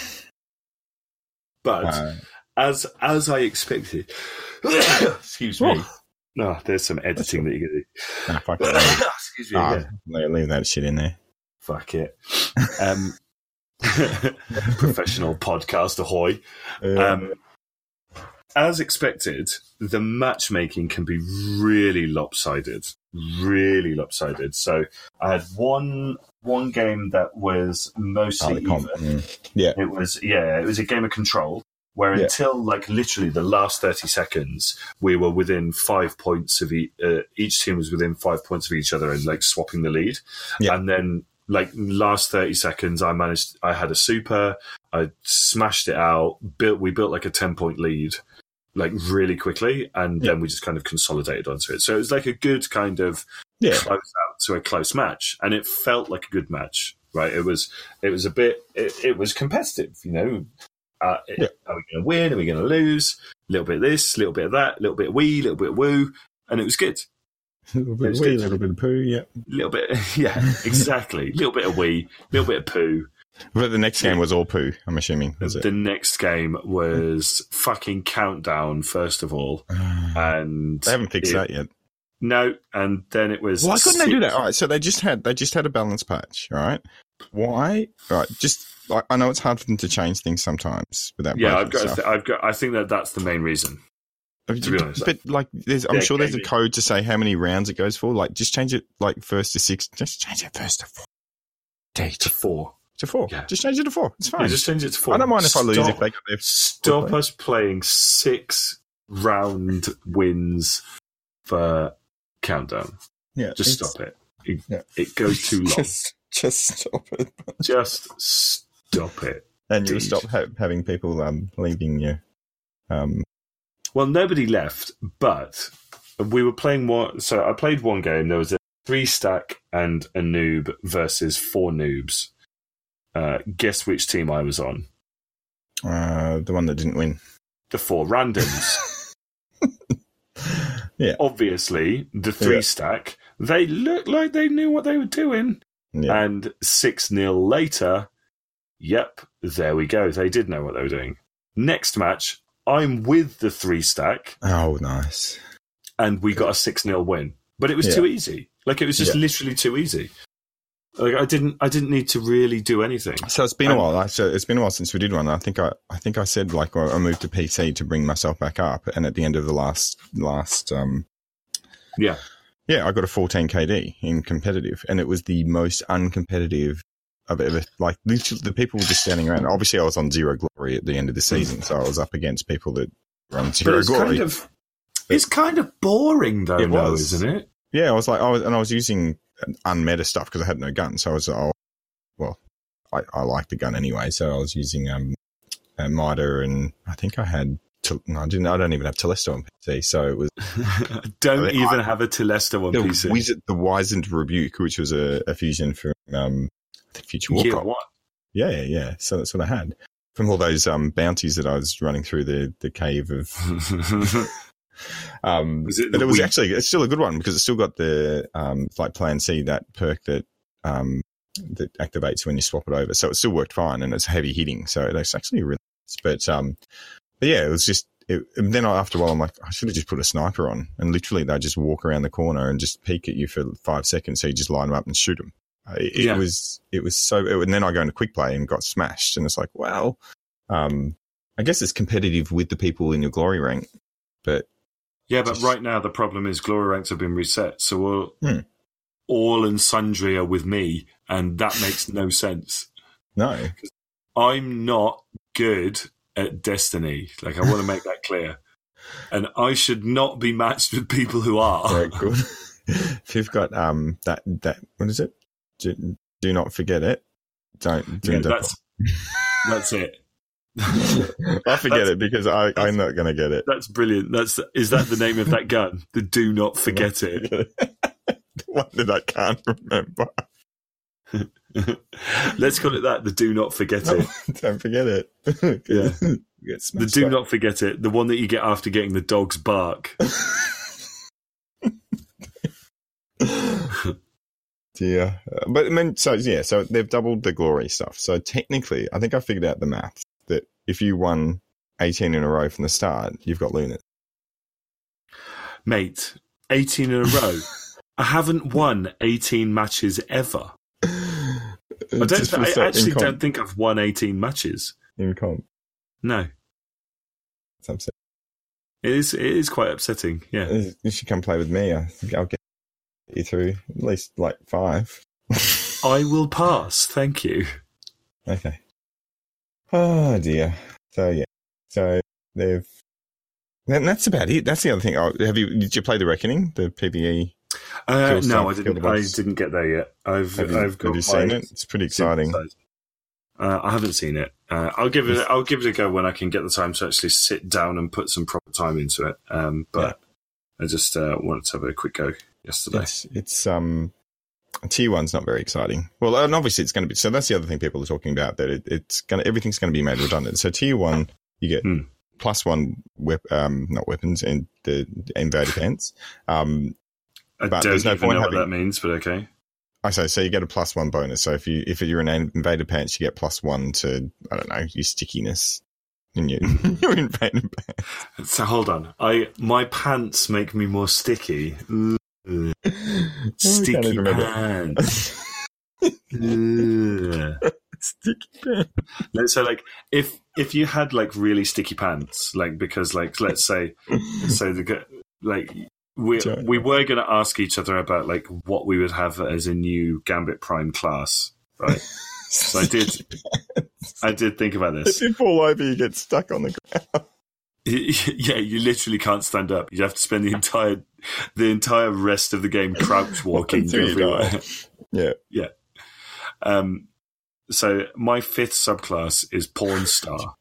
But Uh, as as I expected, excuse me. Oh. No, there's some editing that you can nah, fuck do. it. excuse me. Ah, yeah. leave, leave that shit in there. Fuck it. Um, professional podcast ahoy. Um, as expected, the matchmaking can be really lopsided, really lopsided. So I had one one game that was mostly even. Mm. It was yeah, it was a game of control where Yeah. until like literally the last thirty seconds, we were within five points of each. Uh, each team was within five points of each other and like swapping the lead. Yeah. And then like last thirty seconds, I managed. I had a super. I smashed it out. Built. We built like a ten point lead. Like really quickly, and Yeah. then we just kind of consolidated onto it. So it was like a good kind of Yeah, close out to a close match, and it felt like a good match. Right? It was. It was a bit. It, it was competitive. You know. Uh, Yeah. Are we going to win? Are we going to lose? A little bit of this, a little bit of that, a little bit of wee, a little bit of woo, and it was good. a little bit of wee, a little bit of poo. Yeah. A little bit, yeah, exactly. A little bit of wee, a little bit of poo. But the next game was all poo. I'm assuming. Was it? The next game was fucking countdown. First of all, and they haven't fixed it- that yet. No, and then it was. Why couldn't they do that? All right, so they just had they just had a balance patch. All right, why? All right, just like I know it's hard for them to change things sometimes without. Yeah, I've got. Th- I've got. I think that that's the main reason. To be honest, but like, there's, I'm Yeah, sure there's a code to say how many rounds it goes for. Like, just change it like first to six. Just change it first to four. To four. To four. Yeah. Just change it to four. It's fine. Yeah, just change it to four. I don't mind if I lose if they got their. Stop play. us playing six round wins for countdown. Yeah, Just stop it. It, Yeah. it goes too long. Just, just stop it. Just stop it. And you'll stop ha- having people um, leaving you. Um, Well, nobody left, but we were playing one. So I played one game. There was a three stack and a noob versus four noobs. Uh, guess which team I was on? uh, the one that didn't win. The four randoms. Yeah. Obviously, the three Yeah. stack. They looked like they knew what they were doing. Yeah. And 6 0 later, yep, there we go. They did know what they were doing. Next match, I'm with the three stack, Oh, nice. and we got a 6 0 win. But it was Yeah. too easy. Like, it was just literally too easy. Like, I didn't, I didn't need to really do anything. So it's been a while. Actually, it's been a while since we did one. I think I, I think I said like I moved to PC to bring myself back up, and at the end of the last last um Yeah. yeah, I got a 14 KD in competitive, and it was the most uncompetitive I've ever like. Literally, the people were just standing around. Obviously, I was on zero glory at the end of the season, so I was up against people that were on zero it's glory. kind of, it's kind of boring though, It was. isn't it? Yeah, I was like, I was, and I was using unmeta stuff because I had no gun. So I was, oh, well, I, I like the gun anyway. So I was using um, a Mida, and I think I had. No, I didn't. I don't even have Telesto on PC. So it was Don't I- even have a Telesto on the PC. Wizard, the Wizened Rebuke, which was a, a fusion from um, I think Future Yeah, what? Yeah, yeah, yeah. So that's what I had from all those um, bounties that I was running through the the cave of. Um, it but it was Wii- actually it's still a good one because it's still got the um, like Plan C that perk that um, that activates when you swap it over. So it still worked fine and it's heavy hitting. So it's actually really. But um, but yeah, it was just. It, and then after a while, I'm like, I should have just put a sniper on, and literally they just walk around the corner and just peek at you for five seconds. So you just line them up and shoot them. It, it was it was so, and then I go into quick play and got smashed, and it's like, well, um, I guess it's competitive with the people in your glory rank, but Yeah, but Just- right now the problem is glory ranks have been reset, so all, Hmm. all and sundry are with me, and that makes no sense. no, I'm not good at Destiny. Like I want to make that clear, and I should not be matched with people who are. Very good. if you've got um that that what is it? Do, do not forget it. Don't do Yeah, that's that's it. I forget that's- it because I I'm not gonna get it. That's brilliant. That's is that the name of that gun? The do not forget it. the one that I can't remember. Let's call it that. The do not forget it. Don't forget it. Yeah. The do up. not forget it. The one that you get after getting the dog's bark. Dear, Uh, but I mean, so yeah, so they've doubled the glory stuff. So technically, I think I figured out the maths that if you won 18 in a row from the start, you've got Luna's. Mate, 18 in a row. I haven't won 18 matches ever. Uh, I, don't, I actually don't think I've won 18 matches. in comp. No. It's upset. It is, it is quite upsetting. Yeah. Uh, you should come play with me. I think I'll get you through at least like five. I will pass. Thank you. Okay. Oh dear. So yeah. So they've. And that's about it. That's the other thing. Oh, have you? Did you play the Reckoning, the PvE? Uh, no, I didn't. I didn't get there yet. I've Have you, I've got have you seen it? It's pretty exciting. Uh, I haven't seen it. Uh, I'll give it. I'll give it a go when I can get the time to actually sit down and put some proper time into it. Um, but I just uh, wanted to have a quick go yesterday. It's um tier one's not very exciting. Well, and obviously it's going to be. So that's the other thing people are talking about that it, it's going to everything's going to be made redundant. So tier one, you get Hmm. plus one wep- um not weapons and the invader pants. Um, I but don't there's no even point know what that means, but okay. I say so you get a plus one bonus. So if you if you're an invader pants, you get plus one to I don't know your stickiness in your your invader pants. So hold on. I my pants make me more sticky. Ugh. Sticky pants. Sticky pants. So like if if you had like really sticky pants, like because like let's say so the like we we were going to ask each other about like what we would have as a new Gambit Prime class, right? So I did I did think about this. If you fall over, you get stuck on the ground. yeah, you literally can't stand up. You have to spend the entire the entire rest of the game crouch walking everywhere. die. Yeah. Um, so my fifth subclass is Porn Star.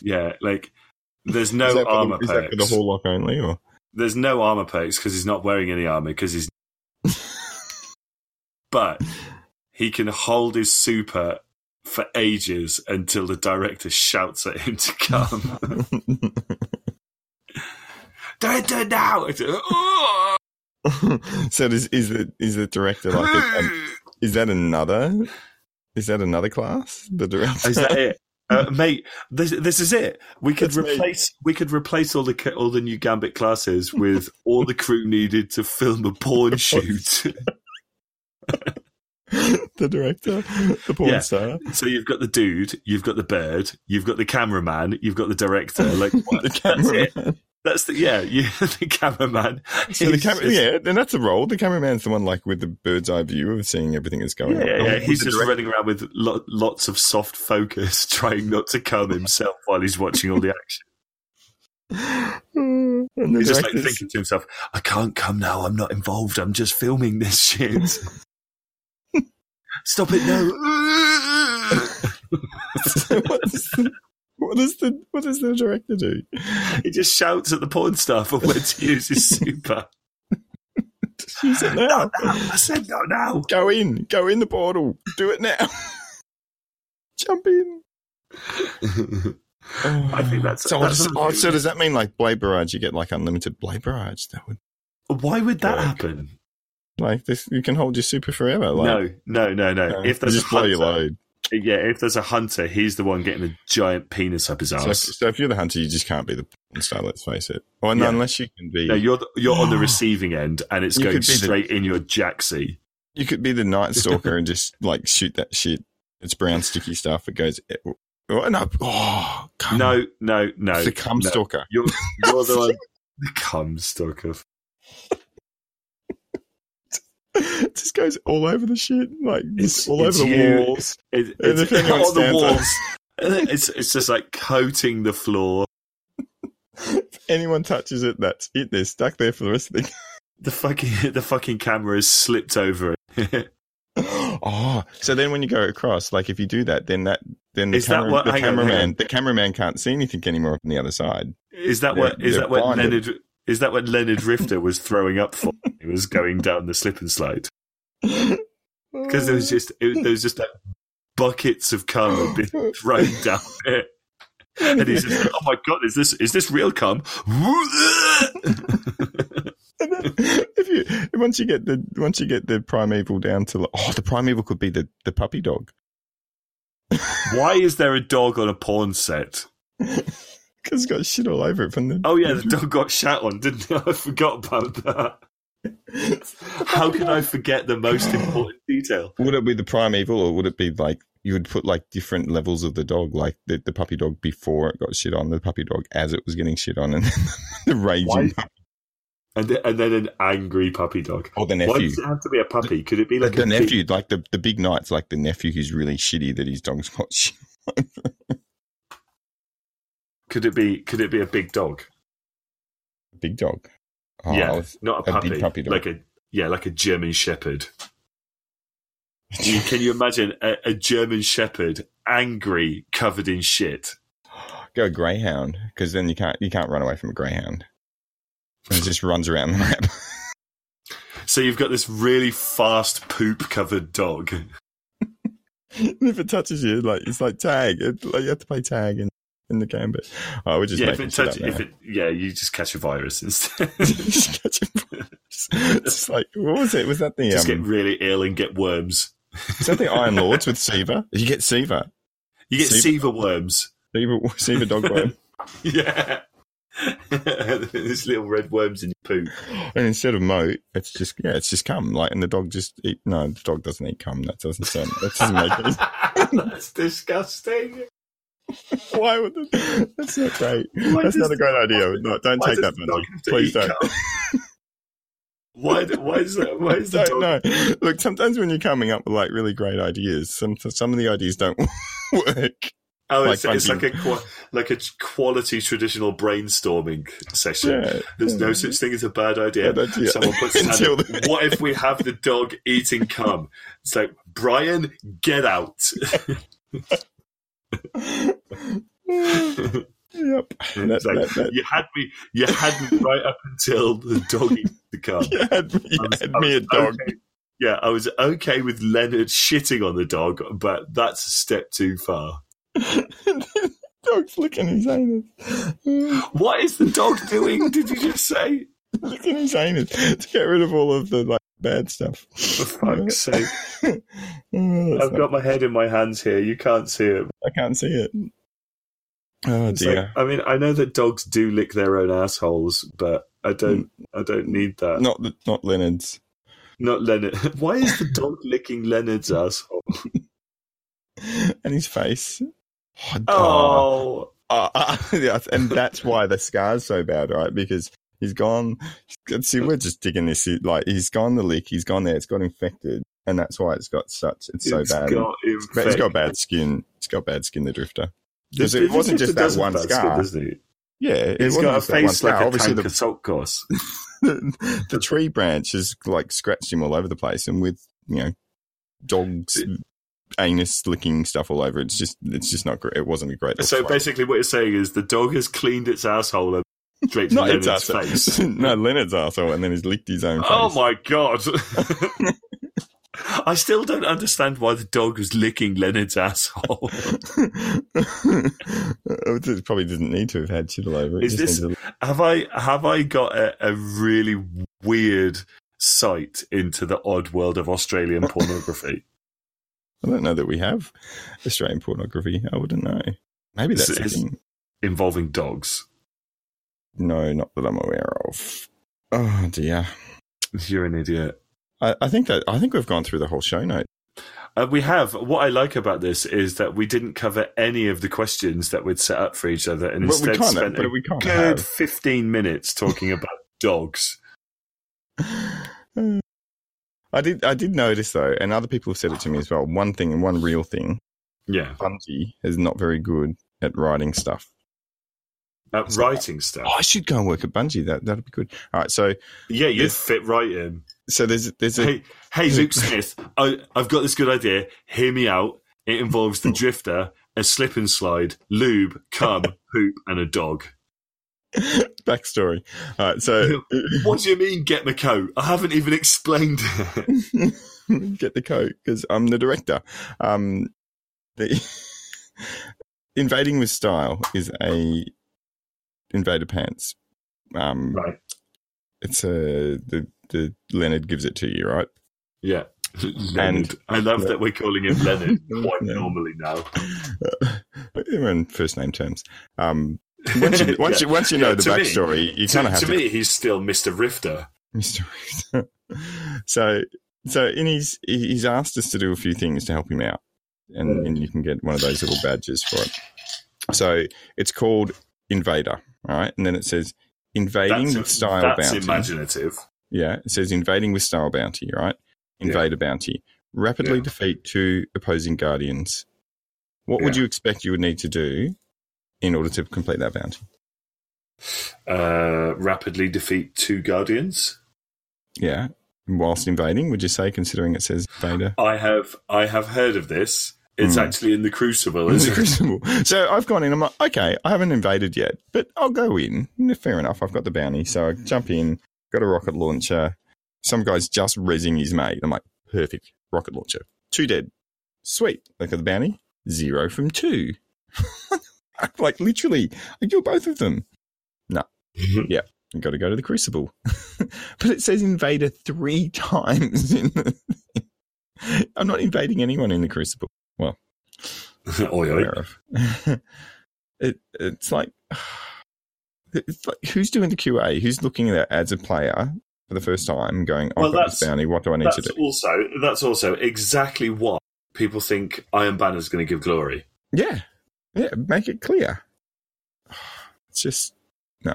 Yeah, like there's no that the- armor for the whole lock only, or There's no armor perks because he's not wearing any armor because he's. but he can hold his super for ages until the director shouts at him to come. Don't do it now. "Oh!" so does, is the is the director like a, a- is that another is that another class? The director Is that it? Uh, mate, this this is it. We could That's me. replace we could replace all the all the new Gambit classes with all the crew needed to film a porn shoot. the director, the porn Yeah. star, so you've got the dude, you've got the bird, you've got the cameraman, you've got the director. Like what? the cameraman. That's the yeah, you the cameraman. So the He's camera, just- yeah, and that's a role. The cameraman's the one like with the bird's eye view of seeing everything that's going Yeah, on. yeah, yeah. He's just director- running around with lo- lots of soft focus, trying not to come himself while he's watching all the action. and the He's just like thinking to himself, "I can't come now. I'm not involved. I'm just filming this shit. Stop it now!" So what, is the, what does the what does the director do? he just shouts at the porn star for when to use his super. Use it now. I said no now. Go in. Go in the portal. Do it now. Jump in. I think that's- oh, so. that's does, oh, so does that mean like blade barrage? You get like unlimited blade barrage. That would Why would that Work. happen? like this. You can hold your super forever. Like, no, no, no, no. if there's just blow your load. Yeah, if there's a hunter, he's the one getting a giant penis up his ass. so if you're the hunter, you just can't be the porn star. Let's face it. Or no, Yeah. unless you can be. No, you're the, you're on the receiving end, and it's You going be the- straight in your jacksie. You could be the Night Stalker and just like shoot that shit. It's brown sticky stuff. It goes. Eh, oh, oh, no. Oh, No, no, no. It's the cum no. stalker. You're, you're the one. The cum stalker. It just goes all over the shit, like It's- all over it's the you. walls. It, it's anyone on the walls. it's it's just like coating the floor. If anyone touches it, that's it. They're stuck there for the rest of the. The fucking the fucking camera has slipped over it. oh, so then when you go across, like if you do that, then that then the, Is that camera, what- the hang on, hang cameraman on. the cameraman can't see anything anymore from the other side. is that They're- what is that what. Leonard is that what Leonard Rifter was throwing up for? He was going down the slip and slide because there was just it, there was just like buckets of cum been thrown down it. And he's just, oh my god, is this is this real cum? If you once you get the once you get the primeval down to like, oh the primeval could be the the puppy dog Why is there a dog on a porn set? because it's got shit all over it from the Oh yeah, the dog got shat on, didn't it? I forgot about that. How can I forget the most important detail? Would it be the primeval, or would it be like you would put like different levels of the dog, like the, the puppy dog before it got shit on, the puppy dog as it was getting shit on, and then the raging Why- puppy, And then, and then an angry puppy dog. or the nephew. Why does it have to be a puppy? Could it be like the nephew, like the, the big knight's like the nephew who's really shitty that his dog's got shit. Could it be? Could it be a big dog? Big dog. Oh, yeah, not a a puppy. big puppy dog. Like a yeah, like a German Shepherd. You- Can you imagine a, a German Shepherd angry, covered in shit? go a greyhound because then you can't you can't run away from a greyhound. It just runs around the map. So you've got this really fast poop covered dog. And if it touches you, like it's like tag. It, like you have to play tag in, in the game, but oh, we're just yeah, if it shit touch, up if it yeah, you just catch a virus instead. Just catch it. it's like what was it? Was that the just um, get really ill and get worms. is that the Iron Lords with Siva? You get Siva, You get Siva worms. Siva, Siva dog worm, Yeah. There's little red worms in your poo. and instead of moat, it's just yeah, it's just cum. Like, and the dog just eat. No, the dog doesn't eat cum. That doesn't sound. That doesn't make any. That's disgusting. Why would the, that's not great. Why that's not a great idea. No, don't take that money. dog have to Please don't. Why? Why is that? Why is that? know. Look, sometimes when you're coming up with like really great ideas, some some of the ideas don't work. Oh, Like it's, it's like a like a quality traditional brainstorming session. Yeah, There's no such thing as a bad idea. Bad idea. Someone puts his hand up, the- What if we have the dog eating cum? It's like Brian, get out. Yep. That, like, that, that, You had me. You had me right up until the dog eats the cum. you had, you I was- had I me a dog. okay- Yeah, I was okay with Leonard shitting on the dog, but that's a step too far. Dog's licking his anus. What is the dog doing? Did you just say? licking his anus to get rid of all of the like bad stuff. For fuck's sake. Oh, I've got my head in my hands here. You can't see it. I can't see it. Oh It's dear. like- I mean, I know that dogs do lick their own assholes, but I don't. I don't need that. not the, not Leonard's. Not Leonard. Why is the dog licking Leonard's asshole? and his face. Oh, Oh, uh, yeah, and that's why the scar's so bad, right? Because he's gone. See, we're just digging this. Like he's gone the lick. He's gone there. It's got infected, and that's why it's got such. It's so bad. got But he's infected. got bad skin. It's got bad skin. The drifter. Because it wasn't just that one scar. skin, doesn't? Yeah, it He's got a just that one face like scar. a Obviously, the, salt course. the, the tree branch has like scratched him all over the place, and with you know dogs anus licking stuff all over. It's just it's just not great. It wasn't a great. So basically, what you're saying is the dog has cleaned its asshole and straight to not its Leonard's asshole. face. no, Leonard's asshole, and then he's licked his own oh face. Oh my god! I still don't understand why the dog was licking Leonard's asshole. it probably didn't need to have had shit all over it. Is just this- needs have I have I got a, a really weird sight into the odd world of Australian pornography? I don't know that we have Australian pornography. I wouldn't know. Maybe that's Is- the is- involving dogs. No, not that I'm aware of. Oh dear. You're an idiot. I, I think that I think we've gone through the whole show note. Uh, we have. What I like about this is that we didn't cover any of the questions that we'd set up for each other, and Well, we instead spent a good have. fifteen minutes talking about dogs. I did I did notice though, and other people have said it to me as well. One thing one real thing, Yeah, Bungie is not very good at writing stuff. Writing stuff. Oh, I should go and work at Bungie. That that'd be good. All right, so Yeah, you'd This- fit right in. so there's there's a Hey, hey, Luke Smith, I, I've got this good idea. Hear me out. It involves the drifter, a slip and slide, lube, cum, poop, and a dog. backstory. All right, so What do you mean, get the coat? I haven't even explained it. get the coat because I'm the director. Um, the invading with style is a invader pants. Um, Right. It's a the the Leonard gives it to you, right? Yeah. Leonard. I love that we're calling him Leonard quite Yeah. normally now. We're in first name terms. Um, once you once you once you know Yeah, the to me- backstory, you kind of have to to me, he's still Mr. Rifter. Mr. Rifter. so, so in his, he's asked us to do a few things to help him out, and, and you can get one of those little badges for it. So it's called Invader, all right, and then it says invading with style that's bounty. That's imaginative. Yeah, it says invading with style bounty, right? Invader bounty. Rapidly Yeah. defeat two opposing guardians. What would you expect you would need to do in order to complete that bounty? Uh, rapidly defeat two guardians. Yeah, whilst invading, would you say, considering it says invader? I have I have heard of this. It's Hmm. actually in the Crucible, It's a it? crucible. So I've gone in. I'm like, okay, I haven't invaded yet, but I'll go in. Fair enough. I've got the bounty, so I jump in. Got a rocket launcher. Some guy's just rezzing his mate. I'm like, perfect. Rocket launcher. Two dead. Sweet. Look at the bounty. Zero from two. like literally, I kill both of them. No. Yeah. You got to go to the crucible. but it says invader three times. In the I'm not invading anyone in the crucible. oi. aware of. it, it's like it's like who's doing the QA? Who's looking at it as a player for the first time, going, "I've Well, got this that's- bounty. What do I need to do?" also that's also exactly why people think Iron Banner's going to give glory. Yeah, yeah. Make it clear. It's just no.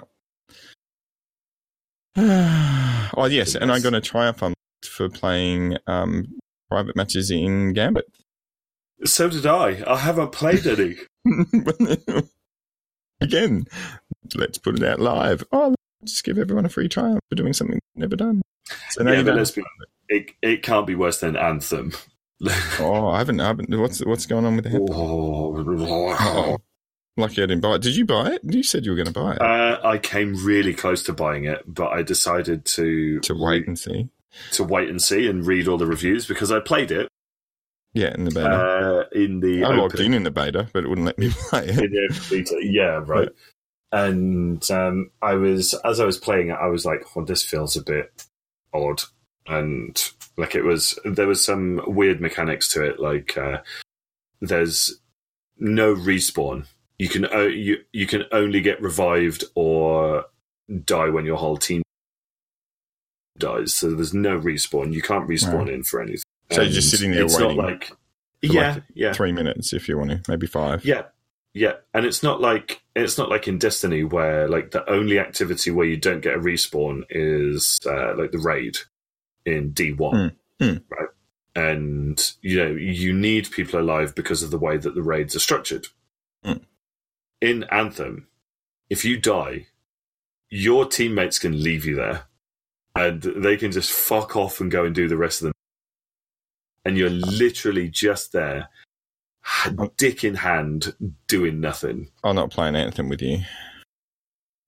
oh yes, and I got a triumph on for playing um, private matches in Gambit. So did I. I haven't played any. Again, let's put it out live. Oh, just give everyone a free triumph for doing something never done. So now yeah, but let's be. It, it can't be worse than Anthem. Oh, I haven't. I haven't. What's what's going on with the? Oh. Oh, lucky I didn't buy it. Did you buy it? You said you were going to buy it. Uh, I came really close to buying it, but I decided to to wait and see. to wait and see and read all the reviews because I played it Yeah, in the beta. uh, in the I logged in in the beta, but it wouldn't let me play it. beta. Yeah, right. and um, I was as I was playing it, I was like, "Oh, this feels a bit odd," and like it was there was some weird mechanics to it, like uh, there's no respawn. You can o- you you can only get revived or die when your whole team dies. So there's no respawn. You can't respawn in for anything. So you're just sitting there it's waiting Not like for yeah, like yeah, Three minutes if you want to, maybe five. yeah, yeah. And it's not like it's not like in Destiny where like the only activity where you don't get a respawn is uh, like the raid in D one, Hmm, hmm. right? And you know you need people alive because of the way that the raids are structured. Hmm. In Anthem, if you die, your teammates can leave you there, and they can just fuck off and go and do the rest of them. And you're literally just there, dick in hand, doing nothing. I'll not play an anthem with you.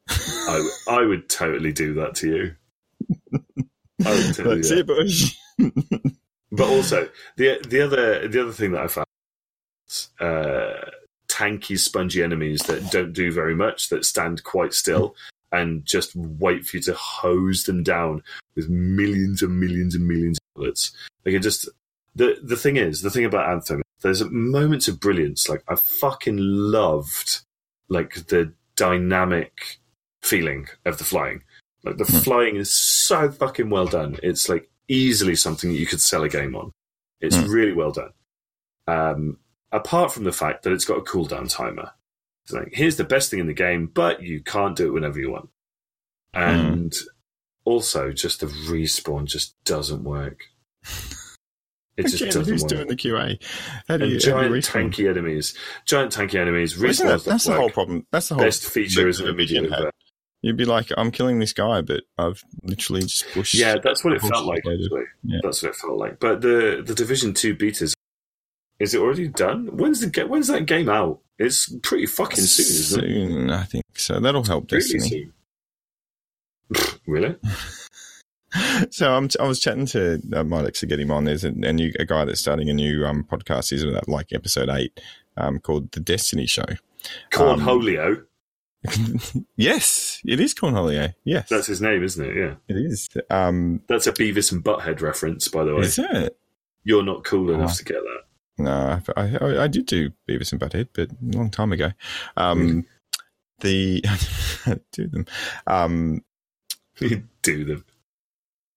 I, I would totally do that to you. I would totally That's do it, Bush. But also the the other the other thing that I found uh, tanky, spongy enemies that don't do very much, that stand quite still and just wait for you to hose them down with millions and millions and millions of bullets. Like it just the the thing is the thing about Anthem. There's moments of brilliance. Like I fucking loved like the dynamic feeling of the flying. Like the Hmm. flying is so fucking well done. It's like easily something that you could sell a game on. It's Hmm. really well done. Um, apart from the fact that it's got a cooldown timer. It's like here's the best thing in the game, but you can't do it whenever you want. And also, just the respawn just doesn't work. It just Again, who's work. doing the QA? How do and you, how do giant you tanky enemies, giant tanky enemies, Well, that- that's the whole problem. That's the whole Best feature is immediate. had. You'd be like, I'm killing this guy, but I've literally just pushed. Yeah, that's what it felt like. Yeah. That's what it felt like. But the the Division Two betas, is it already done? When's the when's that game out? It's pretty fucking soon, isn't it? Soon, I think so. That'll help Really Destiny. soon. really? so I'm, I was chatting to uh, Milex to get him on. There's a, a new a guy that's starting a new um, podcast. He's like episode eight, um, called the Destiny Show. Cornholio. yes, it is Cornholio. Yes, That's his name, isn't it? Yeah. it is. Um, That's a Beavis and Butthead reference, by the way. is it? You're not cool enough Oh. to get that. No, I, I, I did do Beavis and Butthead, but a long time ago. Um, the do them. Um, do them.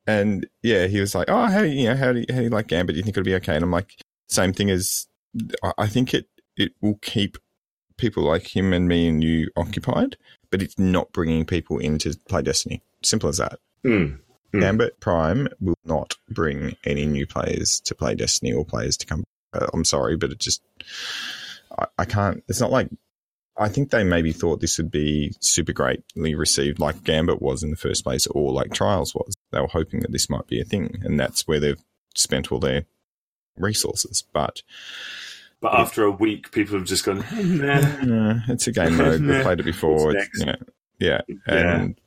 And yeah, he was like, "Oh, how you know how do you, how do you like Gambit? Do you think it'll be okay?" And I'm like, "Same thing as I- think it it will keep people like him and me and you occupied, but it's not bringing people in to play Destiny. Simple as that. Mm. Hmm. Gambit Prime will not bring any new players to play Destiny or players to come. Uh, I'm sorry, but it just I, I can't. It's not like I think they maybe thought this would be super greatly received, like Gambit was in the first place, or like Trials was. They were hoping that this might be a thing, and that's where they've spent all their resources. But But after a week, people have just gone, nah. it's a game mode. We've played it before. It's, yeah, yeah, Yeah. and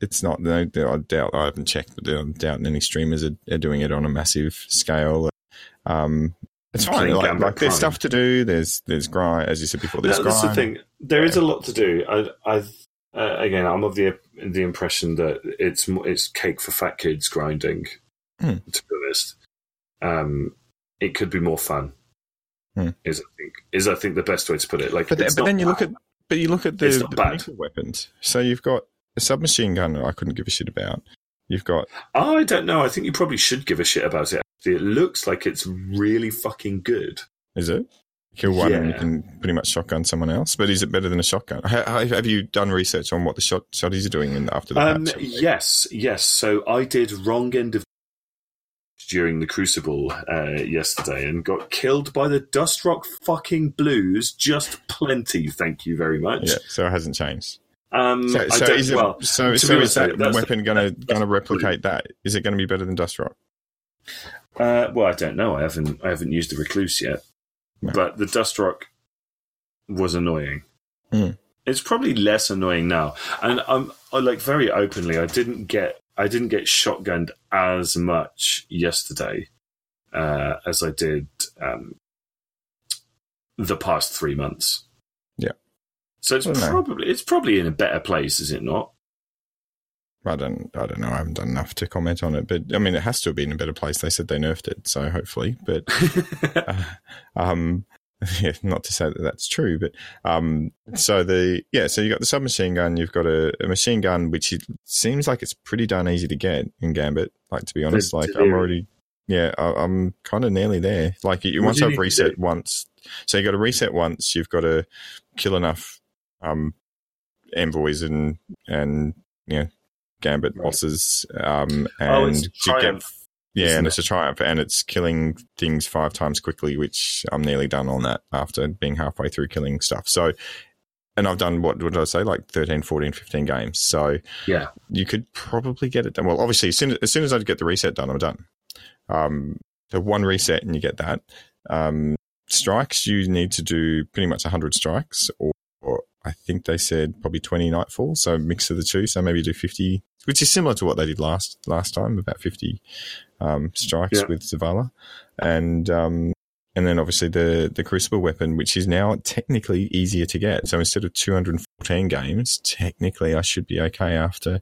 it's not. No, I doubt. I haven't checked, but I doubt any streamers are, are doing it on a massive scale. Um, it's fine. Like, like there's stuff to do. There's there's grind, as you said before. There's No, that's the thing. There is a lot to do. I, I uh, again, I'm of the the impression that it's it's cake for fat kids grinding. Hmm. To be honest, um, it could be more fun. Hmm. Is I think is I think the best way to put it. Like, But, then- but then you look at but you look at the, the bad. weapons. So you've got a submachine gun. I couldn't give a shit about. You've got I don't know. I think you probably should give a shit about it. It looks like it's really fucking good. is it kill one and you can pretty much shotgun someone else. But is it better than a shotgun? Have you done research on what the shot shotties are doing in, after the Um, patch? yes, yes. So I did wrong end of during the Crucible uh, yesterday and got killed by the Dust Rock fucking Blues. Just plenty, thank you very much. Yeah, so it hasn't changed. Um, So, so is it, well, so, so is that weapon going to going to replicate that? Is it going to be better than Dust Rock? Uh, well, I don't know. I haven't I haven't used the Recluse yet, No. but the Dust Rock was annoying. Mm. It's probably less annoying now, and I'm I, like very openly. I didn't get I didn't get shotgunned as much yesterday uh, as I did um, the past three months. Yeah. So it's know. probably it's probably in a better place, is it not? I don't, I don't know. I haven't done enough to comment on it, but I mean, it has to have been a better place. They said they nerfed it, so hopefully. But uh, um, yeah, not to say that that's true, but um, so the yeah, so you got the submachine gun. You've got a, a machine gun, which it seems like it's pretty darn easy to get in Gambit. Like to be honest, like I'm already, yeah, I, I'm kind of nearly there. Like you, once I've reset once, so you got to reset once. You've got to kill enough um envoys and and you know Gambit Right. bosses, um, and oh, it's you get yeah, and it? it's a triumph, and it's killing things five times quickly, which I'm nearly done on that after being halfway through killing stuff. So, and I've done what, what did I say, like 13, 14, 15 games. So Yeah. you could probably get it done. Well, obviously, as soon as, soon as I get the reset done, I'm done. Um, so one reset and you get that. Um, strikes, you need to do pretty much 100 strikes, or I think they said probably 20 nightfall. So mix of the two. So maybe do 50, which is similar to what they did last last time, about 50 um, strikes Yeah. with Zavala, and um, and then obviously the the Crucible weapon, which is now technically easier to get. So instead of 214 games, technically I should be okay after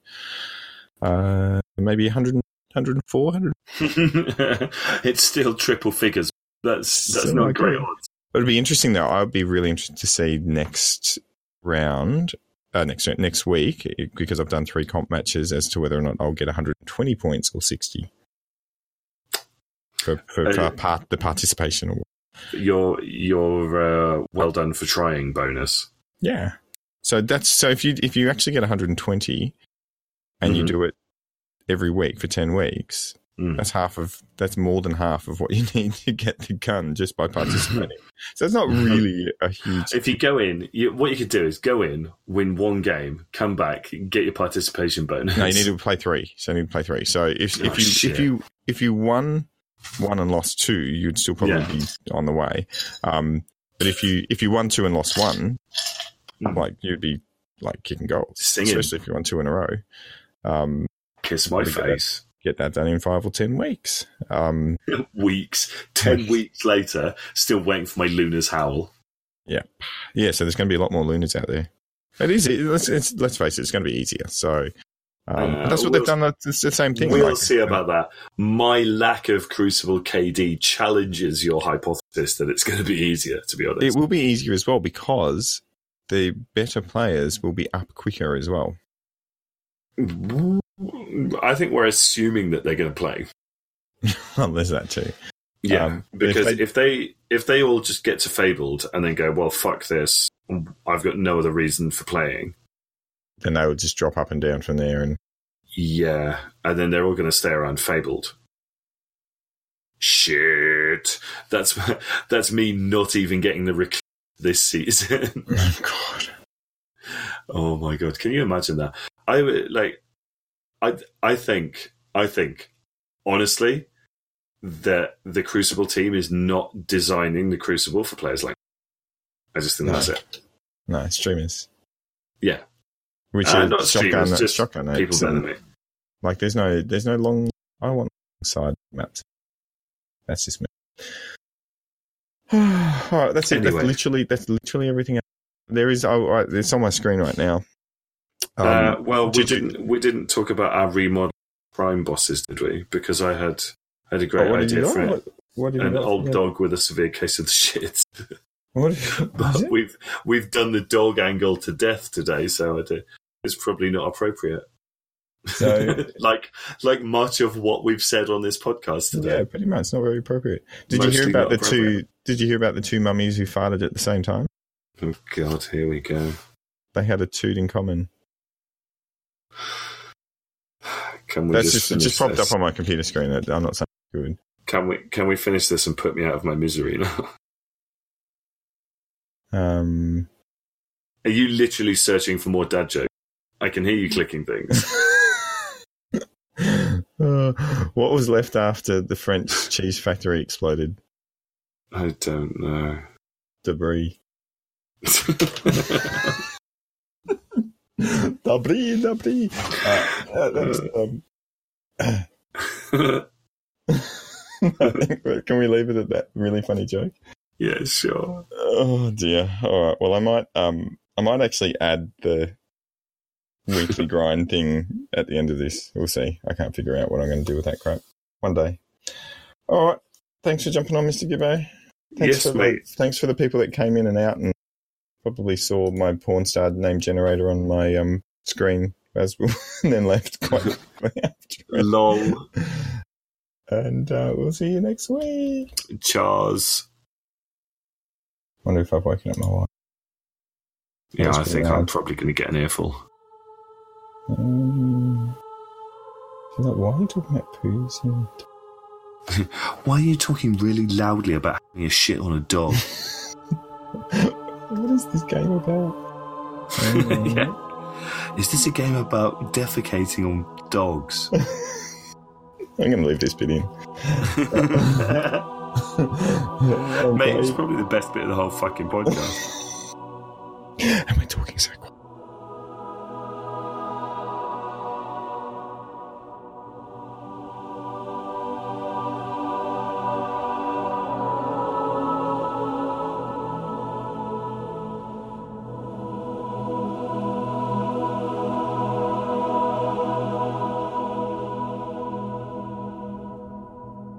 uh, maybe 100, 104, 100. it's still triple figures. That's that's not okay. great odds. It'd be interesting though. I'd be really interested to see next round, uh, next next week, because I've done three comp matches as to whether or not I'll get 120 points or 60 for, for Uh, part, the participation award. Your your uh, well done for trying bonus. Yeah. So that's so if you if you actually get 120 and you Mhm. do it every week for 10 weeks, Mm. that's half of that's more than half of what you need to get the gun just by participating. so it's not really a huge If you go in, you, what you could do is go in, win one game, come back, get your participation bonus. No, you need to play three. So you need to play three. So if Oh, if you shit. if you if you won one and lost two, you'd still probably Yeah. be on the way. Um, but if you if you won two and lost one, Mm. like you'd be like kicking goals, Singing. especially if you won two in a row. Um, Kiss my face. Get that done in five or ten weeks. Um, weeks, ten weeks later, still waiting for my Luna's howl. yeah, yeah. so there's going to be a lot more Lunas out there. It is. it- Let's, it's, let's face it. It's going to be easier. So um, Uh, that's what we'll- they've done. It's the same thing. We'll like- see about that. My lack of Crucible KD challenges your hypothesis that it's going to be easier. To be honest, It will be easier as well because the better players will be up quicker as well. I think we're assuming that they're going to play. well, there's that too. Yeah, Um, if because they- if they if they all just get to Fabled and then go, well, fuck this, I've got no other reason for playing. Then they will just drop up and down from there. And Yeah, and then they're all going to stay around Fabled. Shit, that's that's me not even getting the rec- this season. oh god, oh my god, can you imagine that? I would- like, I I think I think honestly that the Crucible team is not designing the Crucible for players like. I just think No. that's it. no streamers. Yeah. which Uh, are not shotgun, streamers, just shotgun People better than me. Like there's no there's no long. I want side maps. That's just me. All right, that's it. Anyway. That's literally that's literally everything. There is. Oh, right, it's on my screen right now. Um, uh, well, we did didn't we didn't talk about our remodel prime bosses, did we? Because I had had a oh, great you idea for it. What, what an old Yeah. dog with a severe case of the shits. What, But we've we've done the dog angle to death today, so I it's probably not appropriate. So- like like much of what we've said on this podcast today. Yeah, pretty much. It's not very appropriate. Did you hear about the two? Did you hear about the two mummies who farted at the same time? Oh God, here we go. They had a toot in common. Can we That's just, just, just popped this? up on my computer screen. I'm not saying good. Can we can we finish this and put me out of my misery now? Um, Are you literally searching for more dad jokes? I can hear you clicking things. uh, what was left after the French cheese factory exploded? I don't know. Debris. Uh, uh, that's, um, I think- can we leave it at that really funny joke? yeah, sure. Oh dear. All right. Well, I might. Um, I might actually add the weekly grind thing at the end of this. We'll see. I can't figure out what I'm going to do with that crap. One day. All right. Thanks for jumping on, Mr. Gibbo. Thanks Yes, for the, mate. thanks for the people that came in and out and probably saw my porn star name generator on my um, screen as well, and then left quite quickly after. Lol. And uh, we'll see you next week. Charles. Wonder if I've woken up my wife. Yeah, I think I'm probably going to get an earful. Um, like, why are you talking about poos? And Why are you talking really loudly about having a shit on a dog? What is this game about? Yeah. Is this a game about defecating on dogs? I'm going to leave this bit in. Mate, it's probably the best bit of the whole fucking podcast. And we're talking so quiet.